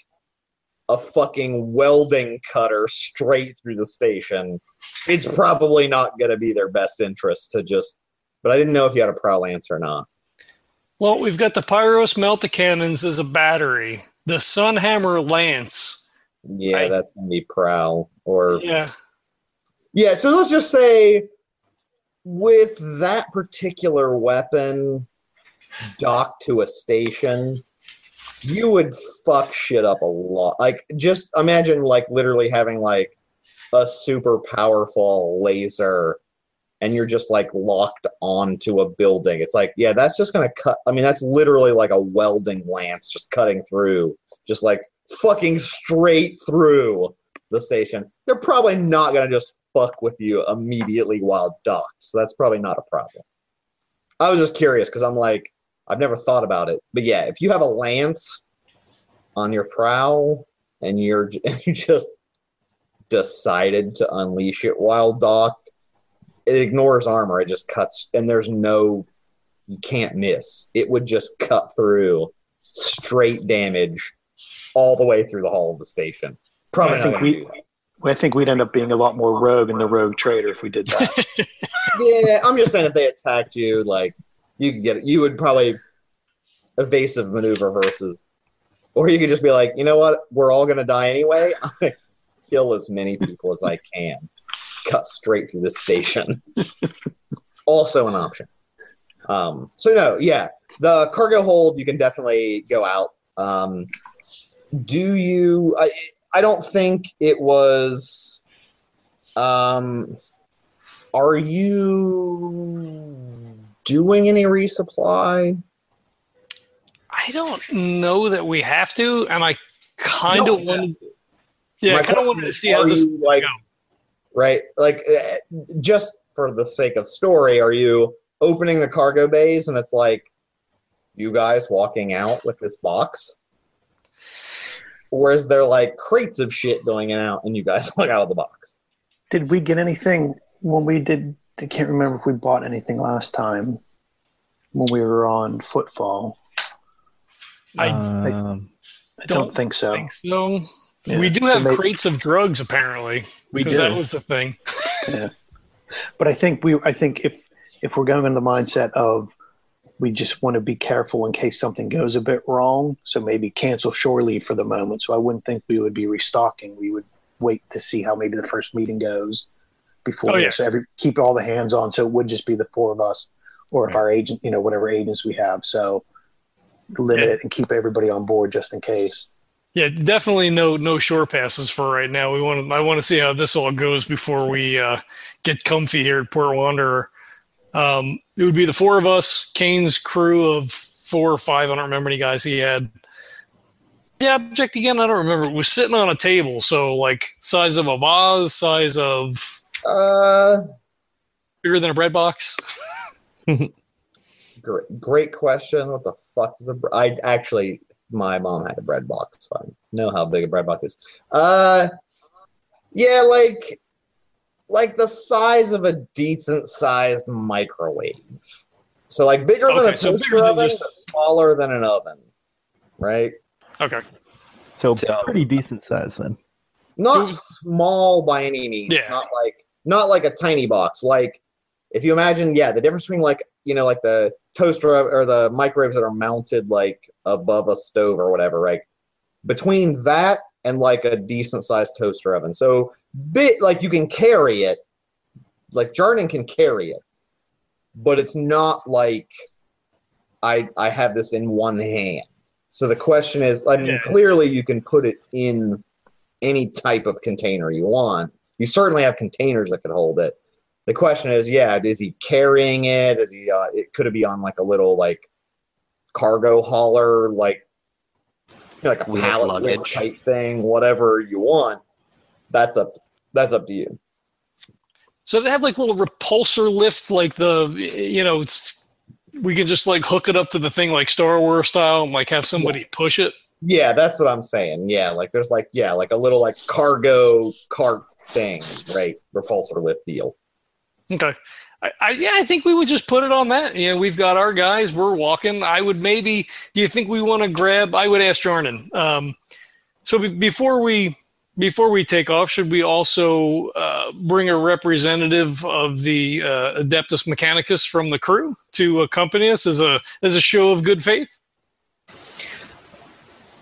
a fucking welding cutter straight through the station. It's probably not going to be their best interest to just but I didn't know if you had a prowl lance or not. Well, we've got the Pyros Melta Cannons as a battery, the Sunhammer Lance. Yeah, I- that's gonna be prowl or Yeah. Yeah, so let's just say with that particular weapon docked to a station, you would fuck shit up a lot. Like just imagine like literally having like a super powerful laser and you're just like locked onto a building. It's like, yeah, that's just gonna cut I mean, that's literally like a welding lance just cutting through, just like fucking straight through the station. They're probably not gonna just fuck with you immediately while docked. So that's probably not a problem. I was just curious because I'm like, I've never thought about it. But yeah, if you have a lance on your prow and you're and you just decided to unleash it while docked, it ignores armor. It just cuts and there's no you can't miss. It would just cut through straight damage all the way through the hull of the station. Probably I think gonna we- I think we'd end up being a lot more rogue in the rogue trader if we did that. yeah, I'm just saying if they attacked you, like you could get it. You would probably evasive maneuver versus, or you could just be like, you know what, we're all gonna die anyway. I kill as many people as I can, cut straight through the station. also an option. Um, so no, yeah, the cargo hold you can definitely go out. Um, do you? I I don't think it was. Um, are you doing any resupply? I don't know that we have to, and I kind No, of wanted. Yeah, My I kind of question wanted to see how this. you, like go. right like uh, just for the sake of story are you opening the cargo bays and it's like you guys walking out with this box or is there like crates of shit going in and out and you guys walk out of the box did we get anything when we did? I can't remember if we bought anything last time when we were on Footfall. I Um, I don't, Don't think so. think so. Yeah. We do So have may- crates of drugs, apparently. We because do. that was the thing. Yeah. But I think we I think if if we're going in the mindset of we just want to be careful in case something goes a bit wrong, so maybe cancel shore leave for the moment. So I wouldn't think we would be restocking. We would wait to see how maybe the first meeting goes before Oh, yeah. so every keep all the hands on so it would just be the four of us or if our agent you know whatever agents we have so limit Yeah. it and keep everybody on board just in case Yeah, definitely no no shore passes for right now. We want to. I want to see how this all goes before we uh, get comfy here at Port Wanderer. Um, it would be the four of us, Kane's crew of four or five. I don't remember any guys he had. The object again, I don't remember. It was sitting on a table, so like size of a vase, size of uh bigger than a bread box. great, great question what the fuck is a br- i actually my mom had a bread box so i know how big a bread box is uh yeah like like the size of a decent sized microwave so like bigger than a so toaster bigger than oven just- but smaller than an oven right Okay. so So- pretty decent size then. not was- small by any means Yeah. not like not like a tiny box like if you imagine yeah the difference between like you know like the toaster or the microwaves that are mounted like above a stove or whatever right between that and like a decent sized toaster oven so bit like you can carry it like Jarnan can carry it but it's not like i i have this in one hand so the question is i mean Yeah. clearly you can put it in any type of container you want. You certainly have containers that could hold it. The question is, yeah, is he carrying it? Is he? Uh, it could it be on like a little like cargo hauler, like like a pallet type thing, whatever you want. That's up. That's up to you. So they have like little repulsor lift, like the you know, it's we can just like hook it up to the thing like Star Wars style and like have somebody push it. Yeah, that's what I'm saying. Yeah, like there's like yeah, like a little like cargo cart thing, right? Repulsor lift deal. Okay. I, I yeah, I think we would just put it on that. You know, we've got our guys. We're walking. I would maybe. Do you think we want to grab? I would ask Jarnan. Um, so be, before we before we take off, should we also uh, bring a representative of the uh, Adeptus Mechanicus from the crew to accompany us as a as a show of good faith?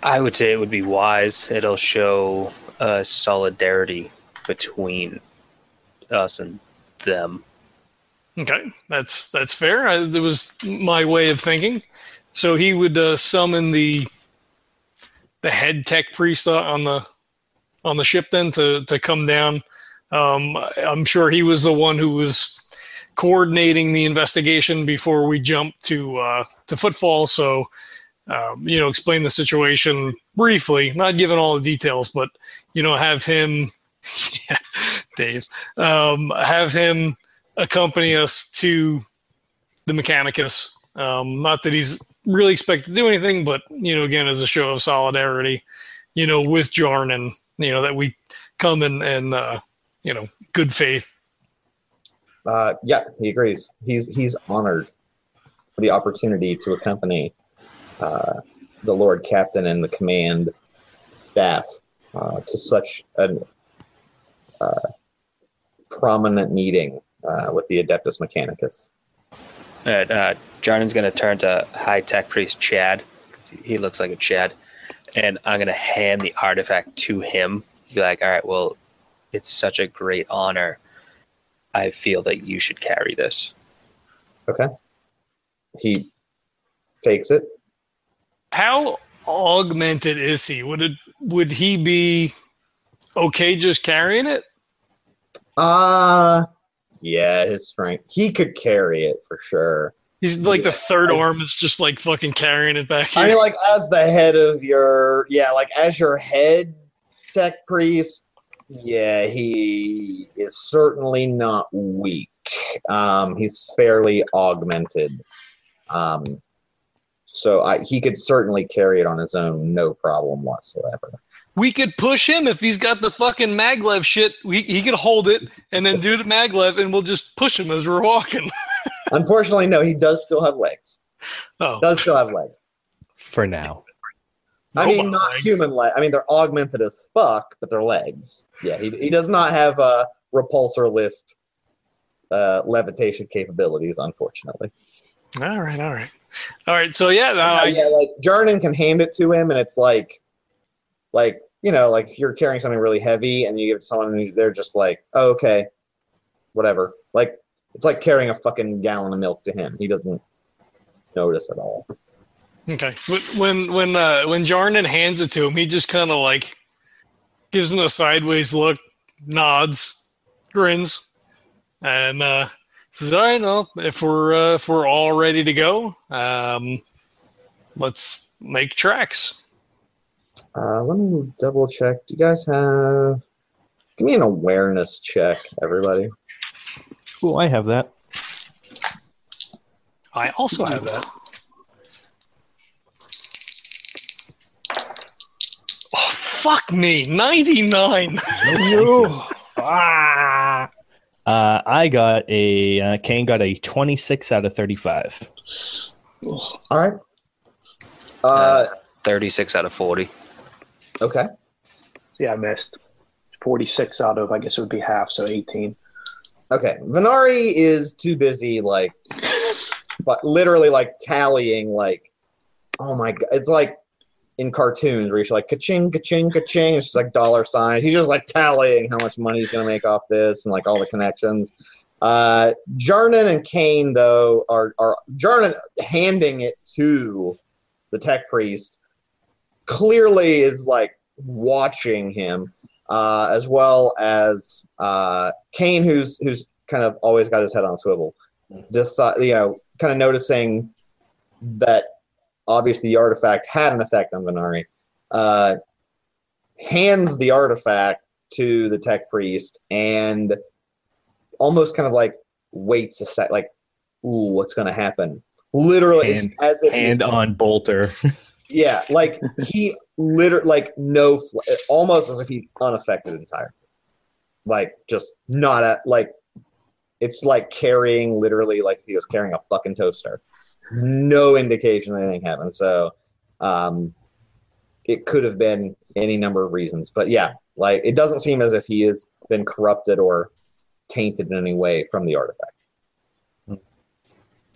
I would say it would be wise. It'll show uh, solidarity between us and them. Okay, that's that's fair. I, that was my way of thinking. So he would uh, summon the the head tech priest uh, on the on the ship then to to come down. Um, I'm sure he was the one who was coordinating the investigation before we jumped to uh, to footfall. So um, you know, explain the situation briefly, not giving all the details, but you know, have him, yeah, Dave, um, have him accompany us to the Mechanicus. Um, not that he's really expected to do anything, but you know, again, as a show of solidarity, you know, with Jarnan, you know, that we come in and uh, you know, good faith. Uh, yeah, he agrees. He's he's honored for the opportunity to accompany uh, the Lord Captain and the command staff uh, to such a uh, prominent meeting uh, with the Adeptus Mechanicus. And, uh, Jarnan's going to turn to High Tech Priest Chad. He looks like a Chad. And I'm going to hand the artifact to him. Be like, all right, well, it's such a great honor. I feel that you should carry this. Okay. He takes it. How augmented is he? Would it would he be okay just carrying it? Uh yeah, his strength. He could carry it for sure. He's like the third arm is just like fucking carrying it back here. I mean, like as the head of your yeah, like as your head tech priest, yeah, he is certainly not weak. Um, he's fairly augmented. Um, so I, he could certainly carry it on his own, no problem whatsoever. We could push him if he's got the fucking maglev shit. We, he could hold it and then do the maglev, and we'll just push him as we're walking. Unfortunately, no, he does still have legs. Oh, Does still have legs. For now. I Robot mean, not leg. human leg. I mean, they're augmented as fuck, but they're legs. Yeah, he, he does not have a repulsor lift uh, levitation capabilities, unfortunately. all right, all right, all right. So yeah, no, Uh, I, yeah, like Jarnan can hand it to him, and it's like, like you know, like if you're carrying something really heavy and you give it to someone, and they're just like, oh, okay, whatever. Like it's like carrying a fucking gallon of milk to him. He doesn't notice at all. okay. When when uh, when Jarnan hands it to him, he just kind of like gives him a sideways look, nods, grins, and uh, says, "All right, well, if we're uh, if we're all ready to go, um, let's make tracks." Uh, let me double check. Do you guys have? Give me an awareness check, everybody. Oh, I have that. I also have that. Oh fuck me, ninety nine. ah. Uh, I got a uh, Kane got a 26 out of 35. All right. Uh, 36 out of 40. Okay. Yeah, I missed. 46 out of, I guess it would be half, so 18. Okay. Venari is too busy, like, but literally, like, tallying, like, oh my god. It's like in cartoons where he's like, ka-ching, ka-ching, ka-ching. It's just like dollar signs. He's just like tallying how much money he's going to make off this and like all the connections. Uh, Jarnan and Kane, though, are, are Jarnan handing it to the tech priest clearly is like watching him uh, as well as uh, Kane, who's who's kind of always got his head on swivel, just uh, you know, kind of noticing that obviously the artifact had an effect on Venari. Uh, hands the artifact to the tech priest and almost kind of like waits a sec, like, ooh, what's going to happen? Literally, Hand- it's as if Hand on bolter. yeah, like he literally, like no, fl- almost as if he's unaffected entirely. Like just not at like, it's like carrying literally like if he was carrying a fucking toaster. No indication anything happened. So, um, it could have been any number of reasons, but yeah, Like it doesn't seem as if he has been corrupted or tainted in any way from the artifact.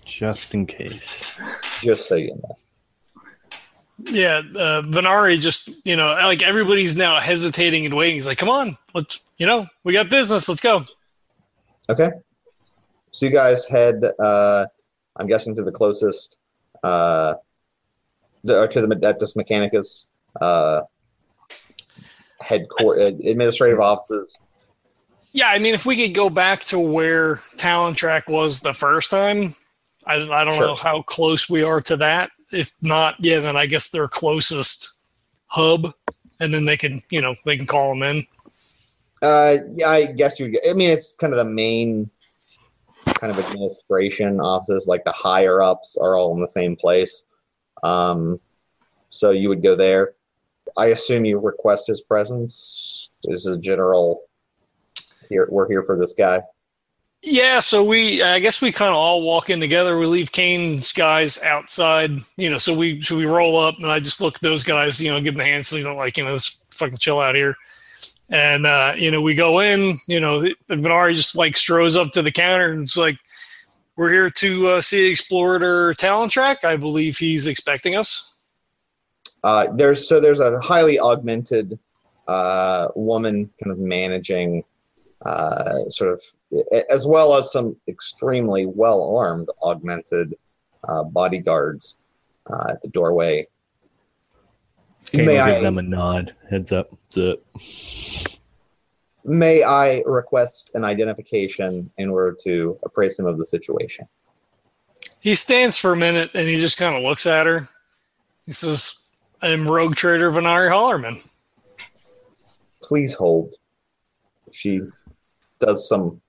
Just in case. Just so you know. Yeah, uh, Venari just you know like everybody's now hesitating and waiting. He's like, "Come on, let's you know we got business. Let's go." Okay. So you guys head, uh, I'm guessing, to the closest, uh, the, or to the Adeptus Mechanicus uh, headquarters, administrative offices. Yeah, I mean, if we could go back to where Talon Track was the first time, I, I don't Sure. know how close we are to that. If not, yeah, then I guess their closest hub, and then they can, you know, they can call them in. Uh, yeah, I guess you. I mean, it's kind of the main kind of administration offices. Like the higher ups are all in the same place. Um, so you would go there. I assume you request his presence. This is general. Here, we're here for this guy. Yeah, so we, I guess we kind of all walk in together. We leave Kane's guys outside, you know. So we, so we roll up, and I just look at those guys, you know, give them the hand signal, like, you know, let's fucking chill out here. And uh, you know, we go in, you know, Venari just like strolls up to the counter and it's like, "We're here to uh, see Explorer Talon Track." I believe he's expecting us. Uh, there's so there's a highly augmented uh, woman kind of managing uh, sort of as well as some extremely well armed augmented uh, bodyguards uh, at the doorway. Kane May will give I- them a nod. Heads up. That's it. May I request an identification in order to appraise him of the situation? He stands for a minute and he just kind of looks at her. He says, "I'm Rogue Trader Venari Hollerman." Please hold. She does some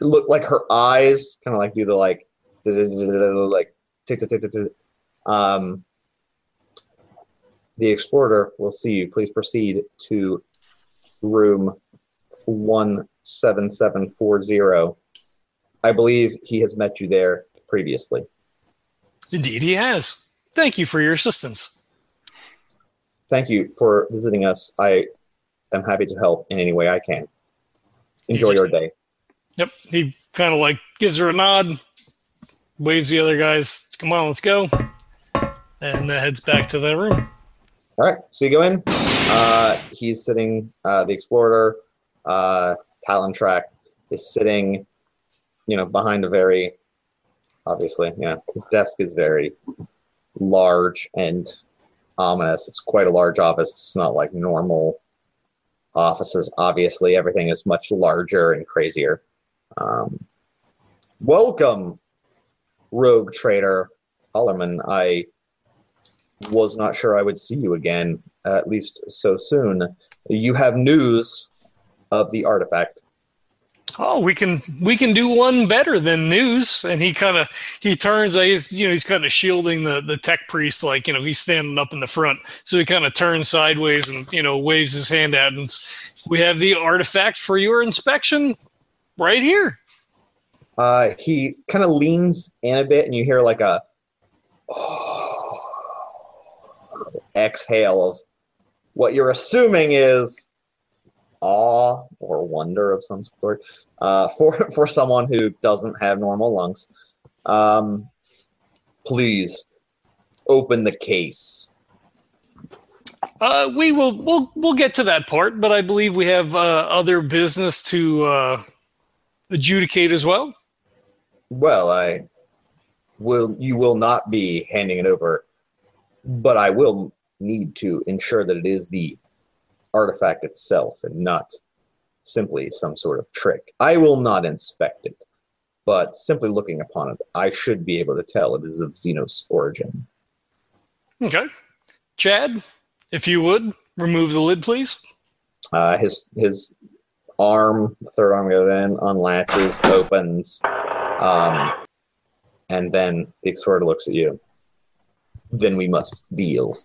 look like her eyes kind of like do the like like tick tick tick tick. tick. Um, the explorer will see you. Please proceed to room one seven seven four zero. I believe he has met you there previously. Indeed, he has. Thank you for your assistance. Thank you for visiting us. I am happy to help in any way I can. Enjoy just- your day. Yep. He kind of like gives her a nod, waves the other guys, come on, let's go. And uh, heads back to the room. All right, so you go in. Uh, he's sitting. Uh, the explorer, uh, Talon Track, is sitting. You know, behind a very, obviously, know, his desk is very large and ominous. It's quite a large office. It's not like normal offices. Obviously, everything is much larger and crazier. Um, welcome, Rogue Trader Hollerman. I was not sure I would see you again, at least so soon. You have news of the artifact. Oh, we can we can do one better than news. And he kind of he turns. uh, He's you know he's kind of shielding the the tech priest, like you know he's standing up in the front. So he kind of turns sideways and you know waves his hand out, and we have the artifact for your inspection right here. Uh, he kind of leans in a bit, and you hear like a exhale of what you're assuming is awe or wonder of some sort uh, for for someone who doesn't have normal lungs. Um, please open the case. Uh, we will we'll we'll get to that part, but I believe we have uh, other business to uh, adjudicate as well. Well, I will. You will not be handing it over, but I will need to ensure that it is the artifact itself and not simply some sort of trick. I will not inspect it, but simply looking upon it, I should be able to tell it is of Xenos origin. Okay, Chad, if you would remove the lid, please. Uh, his his arm, third arm goes in, unlatches, opens, um, and then the explorer looks at you. Then we must deal.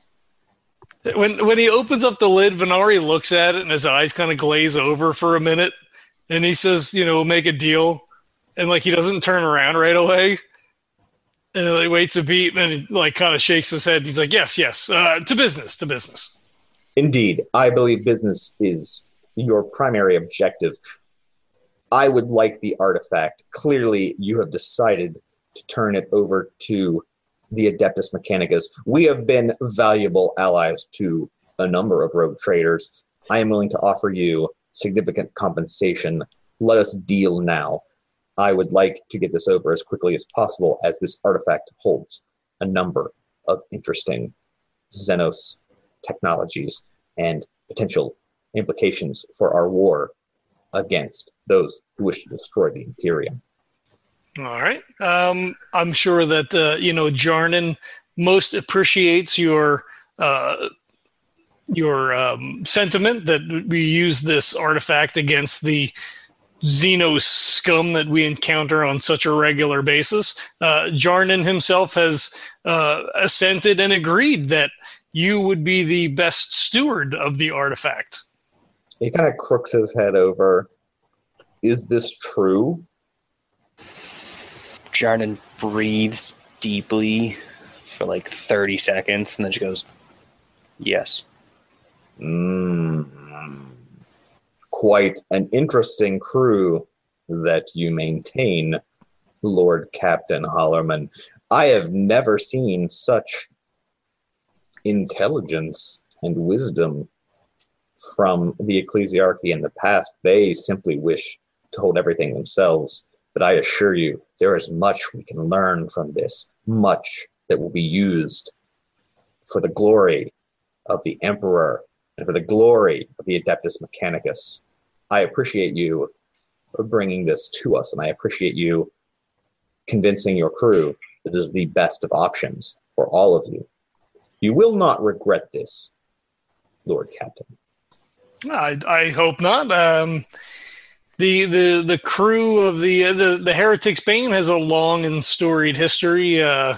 When when he opens up the lid, Venari looks at it and his eyes kind of glaze over for a minute, and he says, "You know, we'll make a deal," and like he doesn't turn around right away, and then he waits a beat and then he like kind of shakes his head. He's like, "Yes, yes, uh, to business, to business." Indeed, I believe business is your primary objective. I would like the artifact. Clearly, you have decided to turn it over to the Adeptus Mechanicus. We have been valuable allies to a number of rogue traders. I am willing to offer you significant compensation. Let us deal now. I would like to get this over as quickly as possible, as this artifact holds a number of interesting Xenos technologies and potential implications for our war against those who wish to destroy the Imperium. All right. Um, I'm sure that uh, you know Jarnan most appreciates your uh, your um, sentiment that we use this artifact against the Xenos scum that we encounter on such a regular basis. Uh, Jarnan himself has uh, assented and agreed that you would be the best steward of the artifact. He kind of crooks his head over. Is this true? Jarnan breathes deeply for like 30 seconds and then she goes, Yes. Mm. Quite an interesting crew that you maintain, Lord Captain Hollerman. I have never seen such intelligence and wisdom from the ecclesiarchy in the past. They simply wish to hold everything themselves. But I assure you, there is much we can learn from this, much that will be used for the glory of the Emperor and for the glory of the Adeptus Mechanicus. I appreciate you bringing this to us, and I appreciate you convincing your crew that is the best of options for all of you. You will not regret this, Lord Captain. I, I hope not. Um, the the the crew of the the the Heretics Bane has a long and storied history, uh,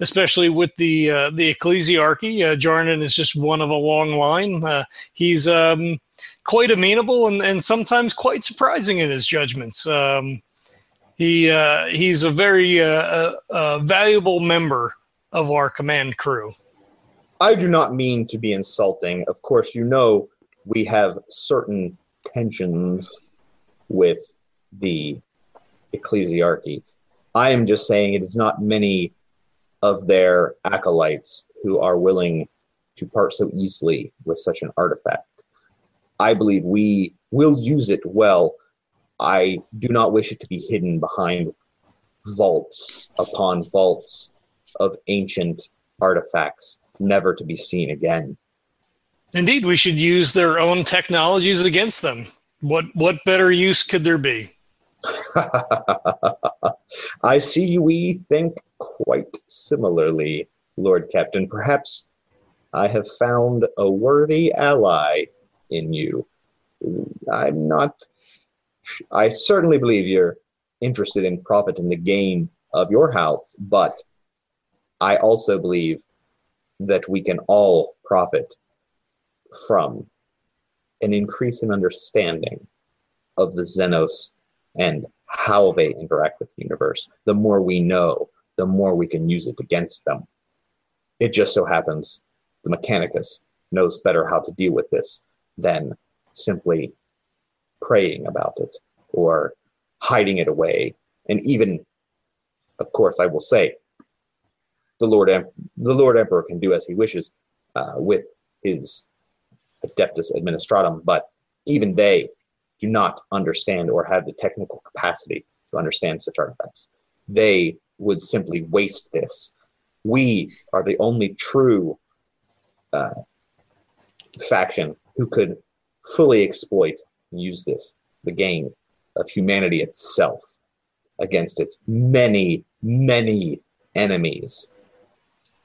especially with the uh, the ecclesiarchy. Uh, Jarnan is just one of a long line. Uh, he's um, quite amenable and, and sometimes quite surprising in his judgments. Um, he uh, he's a very uh, uh, valuable member of our command crew. I do not mean to be insulting. Of course, you know we have certain tensions with the ecclesiarchy. I am just saying it is not many of their acolytes who are willing to part so easily with such an artifact. I believe we will use it well. I do not wish it to be hidden behind vaults upon vaults of ancient artifacts, never to be seen again. Indeed, we should use their own technologies against them. What what better use could there be? I see we think quite similarly, Lord Captain. Perhaps I have found a worthy ally in you. I'm not. I certainly believe you're interested in profit and the gain of your house, but I also believe that we can all profit from an increase in understanding of the Xenos and how they interact with the universe. The more we know, the more we can use it against them. It just so happens the Mechanicus knows better how to deal with this than simply praying about it or hiding it away. And even, of course, I will say, the Lord, Em- the Lord Emperor can do as he wishes uh, with his Adeptus Administratum, but even they do not understand or have the technical capacity to understand such artifacts. They would simply waste this. We are the only true uh, faction who could fully exploit and use this, the gain of humanity itself, against its many, many enemies.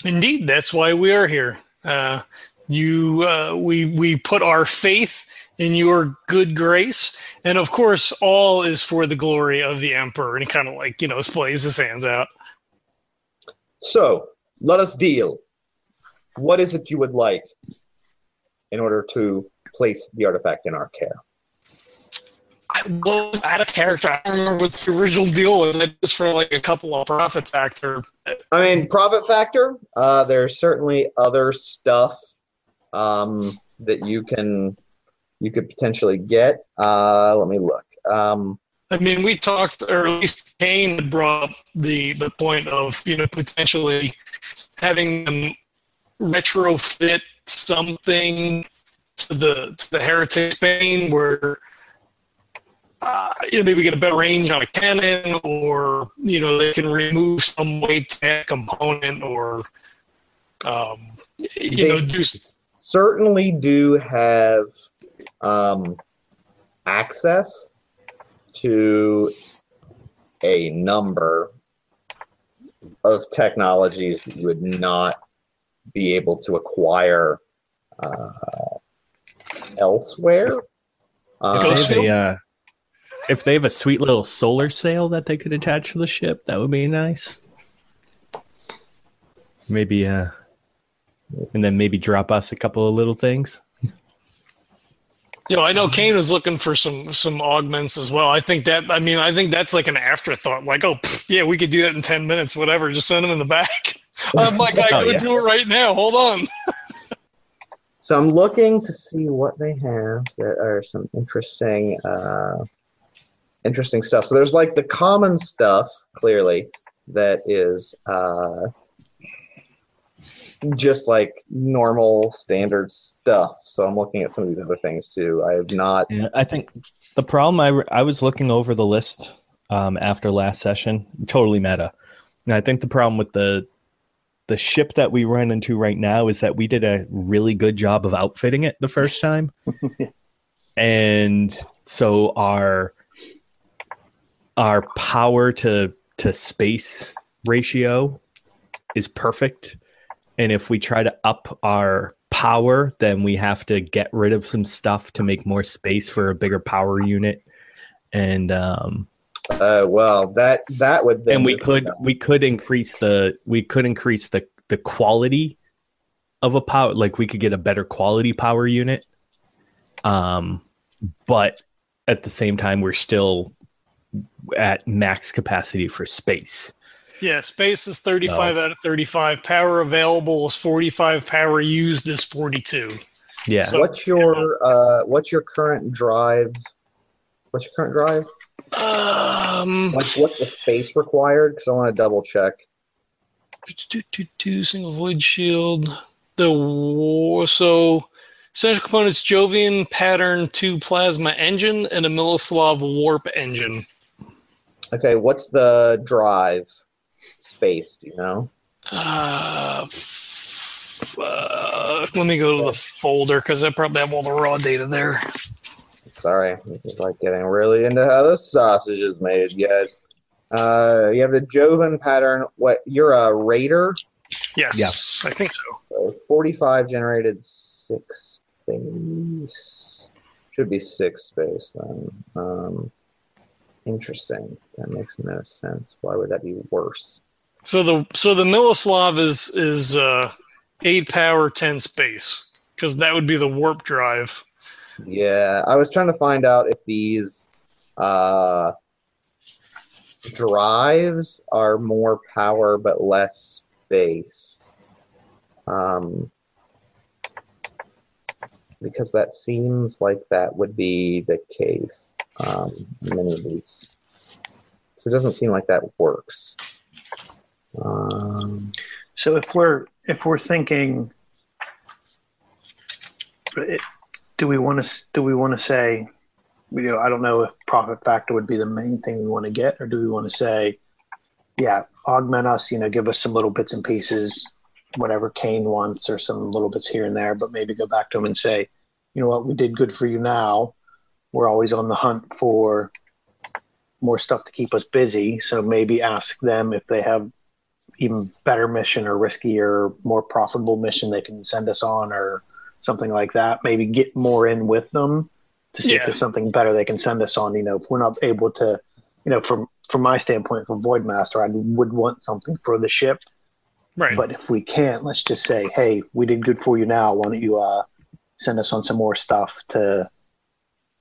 Indeed, that's why we are here. Uh, you, uh, we, we put our faith in your good grace, and of course, all is for the glory of the emperor. And he kind of like you know plays his hands out. So, let us deal. What is it you would like in order to place the artifact in our care? I was out of character. I don't remember what the original deal was. It was for like a couple of profit factor. I mean, profit factor. Uh, there's certainly other stuff. Um, that you can you could potentially get. Uh, let me look. Um, I mean, we talked, or at least Kane had brought up the the point of you know potentially having them retrofit something to the to the Heretics Bane where uh, you know maybe get a better range on a cannon, or you know they can remove some weight component, or um, you know do certainly do have um, access to a number of technologies that you would not be able to acquire uh, elsewhere. Um, Ghost They a, uh, if they have a sweet little solar sail that they could attach to the ship, that would be nice. Maybe, uh, and then maybe drop us a couple of little things. You know, I know Kane was looking for some some augments as well. I think that I mean I think that's like an afterthought. Like, oh pff, yeah, we could do that in ten minutes, whatever. Just send them in the back. I'm like, I Oh, gotta yeah. do it right now. Hold on. So I'm looking to see what they have that are some interesting, uh, interesting stuff. So there's like the common stuff, clearly, that is uh, just like normal standard stuff. So I'm looking at some of these other things too. I have not. Yeah, I think the problem I, I was looking over the list um, after last session, totally meta. And I think the problem with the the ship that we run into right now is that we did a really good job of outfitting it the first time. and so our our power to to space ratio is perfect. And if we try to up our power, then we have to get rid of some stuff to make more space for a bigger power unit. And um, Uh, well, that that would. Then and we could we could increase the we could increase the the quality of a power like we could get a better quality power unit um but at the same time we're still at max capacity for space Yeah, space is 35 out of 35. Power available is 45. Power used is 42. yeah So- What's your uh, what's your current drive? What's your current drive? Um, Like, what's the space required? Because I want to double check. two, two, two, single void shield. The war, so essential components: Jovian pattern two plasma engine and a Miloslav warp engine. Okay, what's the drive space? You know? Uh, f- uh, let me go to the folder because I probably have all the raw data there. Sorry, this is like getting really into how the sausage is made, guys. Uh, you have the Jovian pattern. What? You're a raider. Yes, yes, I think so. So 45 generated six space. Should be six space then. Um, interesting. That makes no sense. Why would that be worse? So the so the Miloslav is is uh, eight power, ten space because that would be the warp drive. Yeah, I was trying to find out if these uh, drives are more power but less space. Um, because that seems like that would be the case. Um, many of these. So it doesn't seem like that works. Um, So if we're if we're thinking, do we want to do we want to say, you know, I don't know if profit factor would be the main thing we want to get, or do we want to say, yeah, augment us, you know, give us some little bits and pieces, whatever Kane wants, or some little bits here and there, but maybe go back to him and say, you know what, we did good for you now. We're always on the hunt for more stuff to keep us busy, so maybe ask them if they have even better mission or riskier, more profitable mission they can send us on or something like that. Maybe get more in with them to see if there's something better they can send us on. You know, if we're not able to, you know, from from my standpoint, for Voidmaster, I would want something for the ship. Right. But if we can't, let's just say, hey, we did good for you now. Why don't you uh, send us on some more stuff to,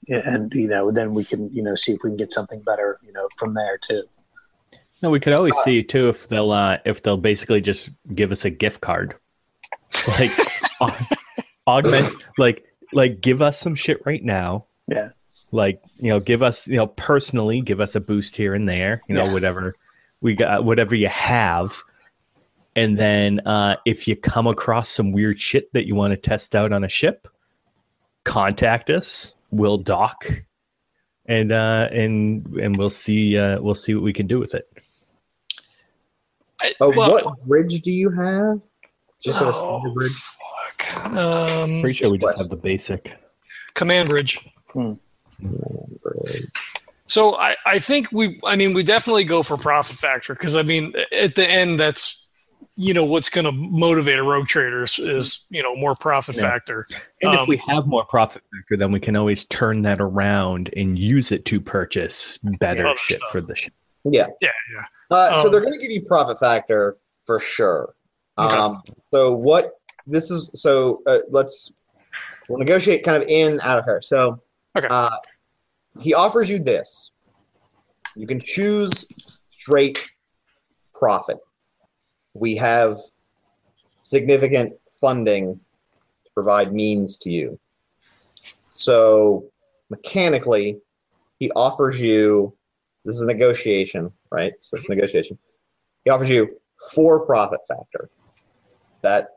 and you know, then we can you know see if we can get something better, you know, from there too. No we could always see too if they'll uh if they'll basically just give us a gift card like augment like like give us some shit right now. Yeah. Like, you know, give us, you know, personally, give us a boost here and there, you know, Yeah. whatever we got, whatever you have. And then uh, if you come across some weird shit that you want to test out on a ship, contact us. We'll dock and uh and and we'll see uh we'll see what we can do with it. I- Oh, well, what bridge do you have? Just a Oh, standard bridge. fuck. Um, Pretty sure we just have the basic. command bridge. Bridge. So I, I think we I mean we definitely go for profit factor because I mean at the end that's you know what's going to motivate a rogue trader is, is you know more profit Yeah. factor. And Um, if we have more profit factor, then we can always turn that around and use it to purchase better Other shit stuff. for the ship. Yeah. Yeah, yeah. Uh, so Um, they're going to give you profit factor for sure. Okay. Um, so what this is? So uh, let's we'll negotiate kind of in out of her. So Okay. uh, he offers you this. You can choose straight profit. We have significant funding to provide means to you. So mechanically, he offers you this is a negotiation, right? So it's a negotiation. He offers you four profit factor. That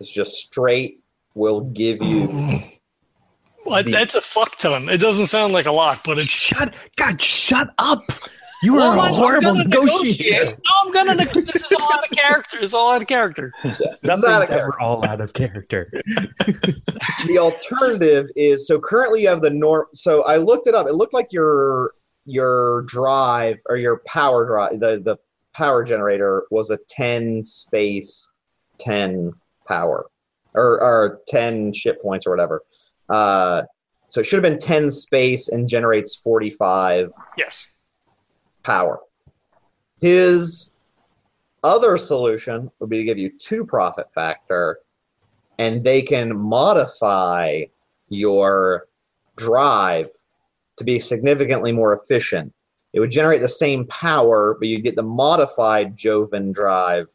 is just straight will give you Well, The- that's a fuck ton. It doesn't sound like a lot, but it's Shut God, shut up. You Well, are I'm a horrible negotiator. negotiate. No, I'm gonna. neg- This is all out of character. It's all out of character. yeah, it's Nothing's not a ever all out of character. the alternative is so currently you have the norm so I looked it up. It looked like your your drive or your power drive the, the power generator was a 10 space 10 power or, or 10 ship points or whatever. Uh, so it should have been 10 space and generates 45 Yes. power. His other solution would be to give you two profit factor, and they can modify your drive to be significantly more efficient. It would generate the same power, but you'd get the modified Jovian drive,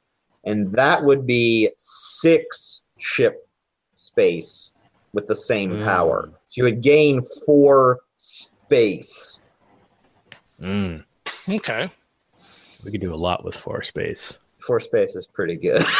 and that would be six ship space with the same Mm. power. So you would gain four space. Mm, Okay. we could do a lot with four space. Four space is pretty good.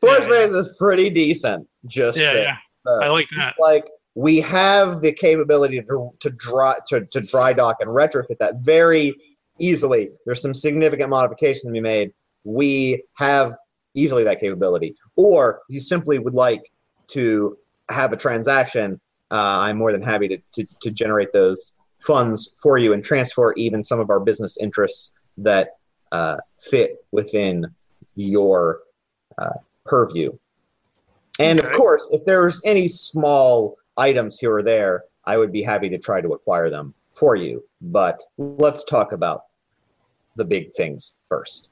Four Yeah, space is pretty decent. Just Yeah, yeah. Uh, I like that. like we have the capability to to dry to, to dry dock and retrofit that very easily. There's some significant modifications to be made. We have easily that capability. Or you simply would like to have a transaction. Uh, I'm more than happy to, to to generate those funds for you and transfer even some of our business interests that uh, fit within your uh, purview. And of course, if there's any small items here or there, I would be happy to try to acquire them for you. But let's talk about the big things first.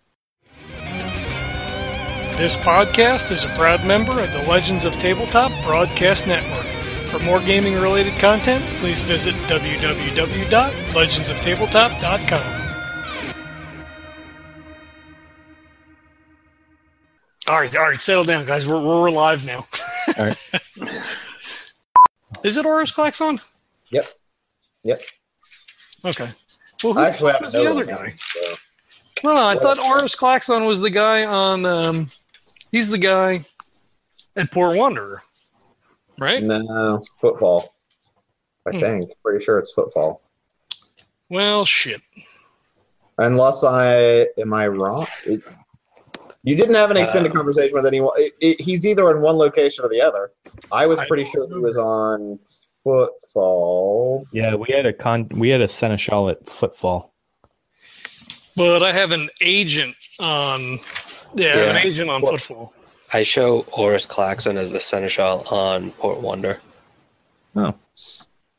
This podcast is a proud member of the Legends of Tabletop Broadcast Network. For more gaming related content, please visit www.legendsoftabletop.com. All right, all right, settle down, guys. We're, we're live now. All right. Is it Oris Klaxon? Yep. Yep. Okay. Well, who actually the was the other guy? that, so- No, I thought Oris Klaxon was the guy on. Um, he's the guy at Port Wander, right? No, footfall. I Hmm. think. Pretty sure it's footfall. Well, shit. Unless I am I wrong? It, you didn't have an extended conversation with anyone. It, it, he's either in one location or the other. I was pretty don't sure he was on footfall. Yeah, we had a con. We had a seneschal at footfall. But I have an agent on. Yeah, Yeah. an agent on Well- Footfall. I show Oris Klaxon as the seneschal on Port Wander. Oh,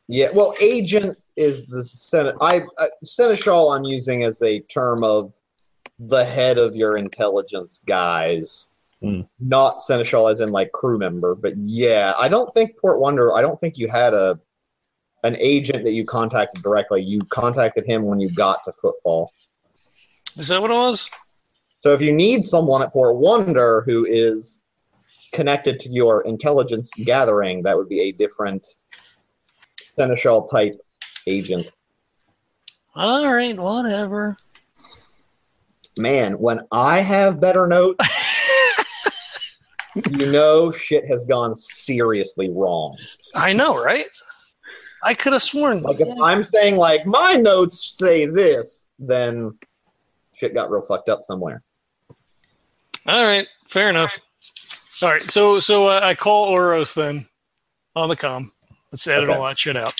Yeah, well, agent is the Senate. I uh, seneschal. I'm using as a term of the head of your intelligence guys, Hmm. not seneschal as in like crew member. But yeah, I don't think Port Wander. I don't think you had a an agent that you contacted directly. You contacted him when you got to Footfall. Is that what it was? So if you need someone at Port Wander who is connected to your intelligence gathering, that would be a different seneschal type agent. All right, whatever. Man, when I have better notes, you know shit has gone seriously wrong. I know, right? I could have sworn. Like if I'm saying like my notes say this, then shit got real fucked up somewhere. All right, fair enough. All right, so so uh, I call Oros then on the com. Let's edit Okay. all that shit out.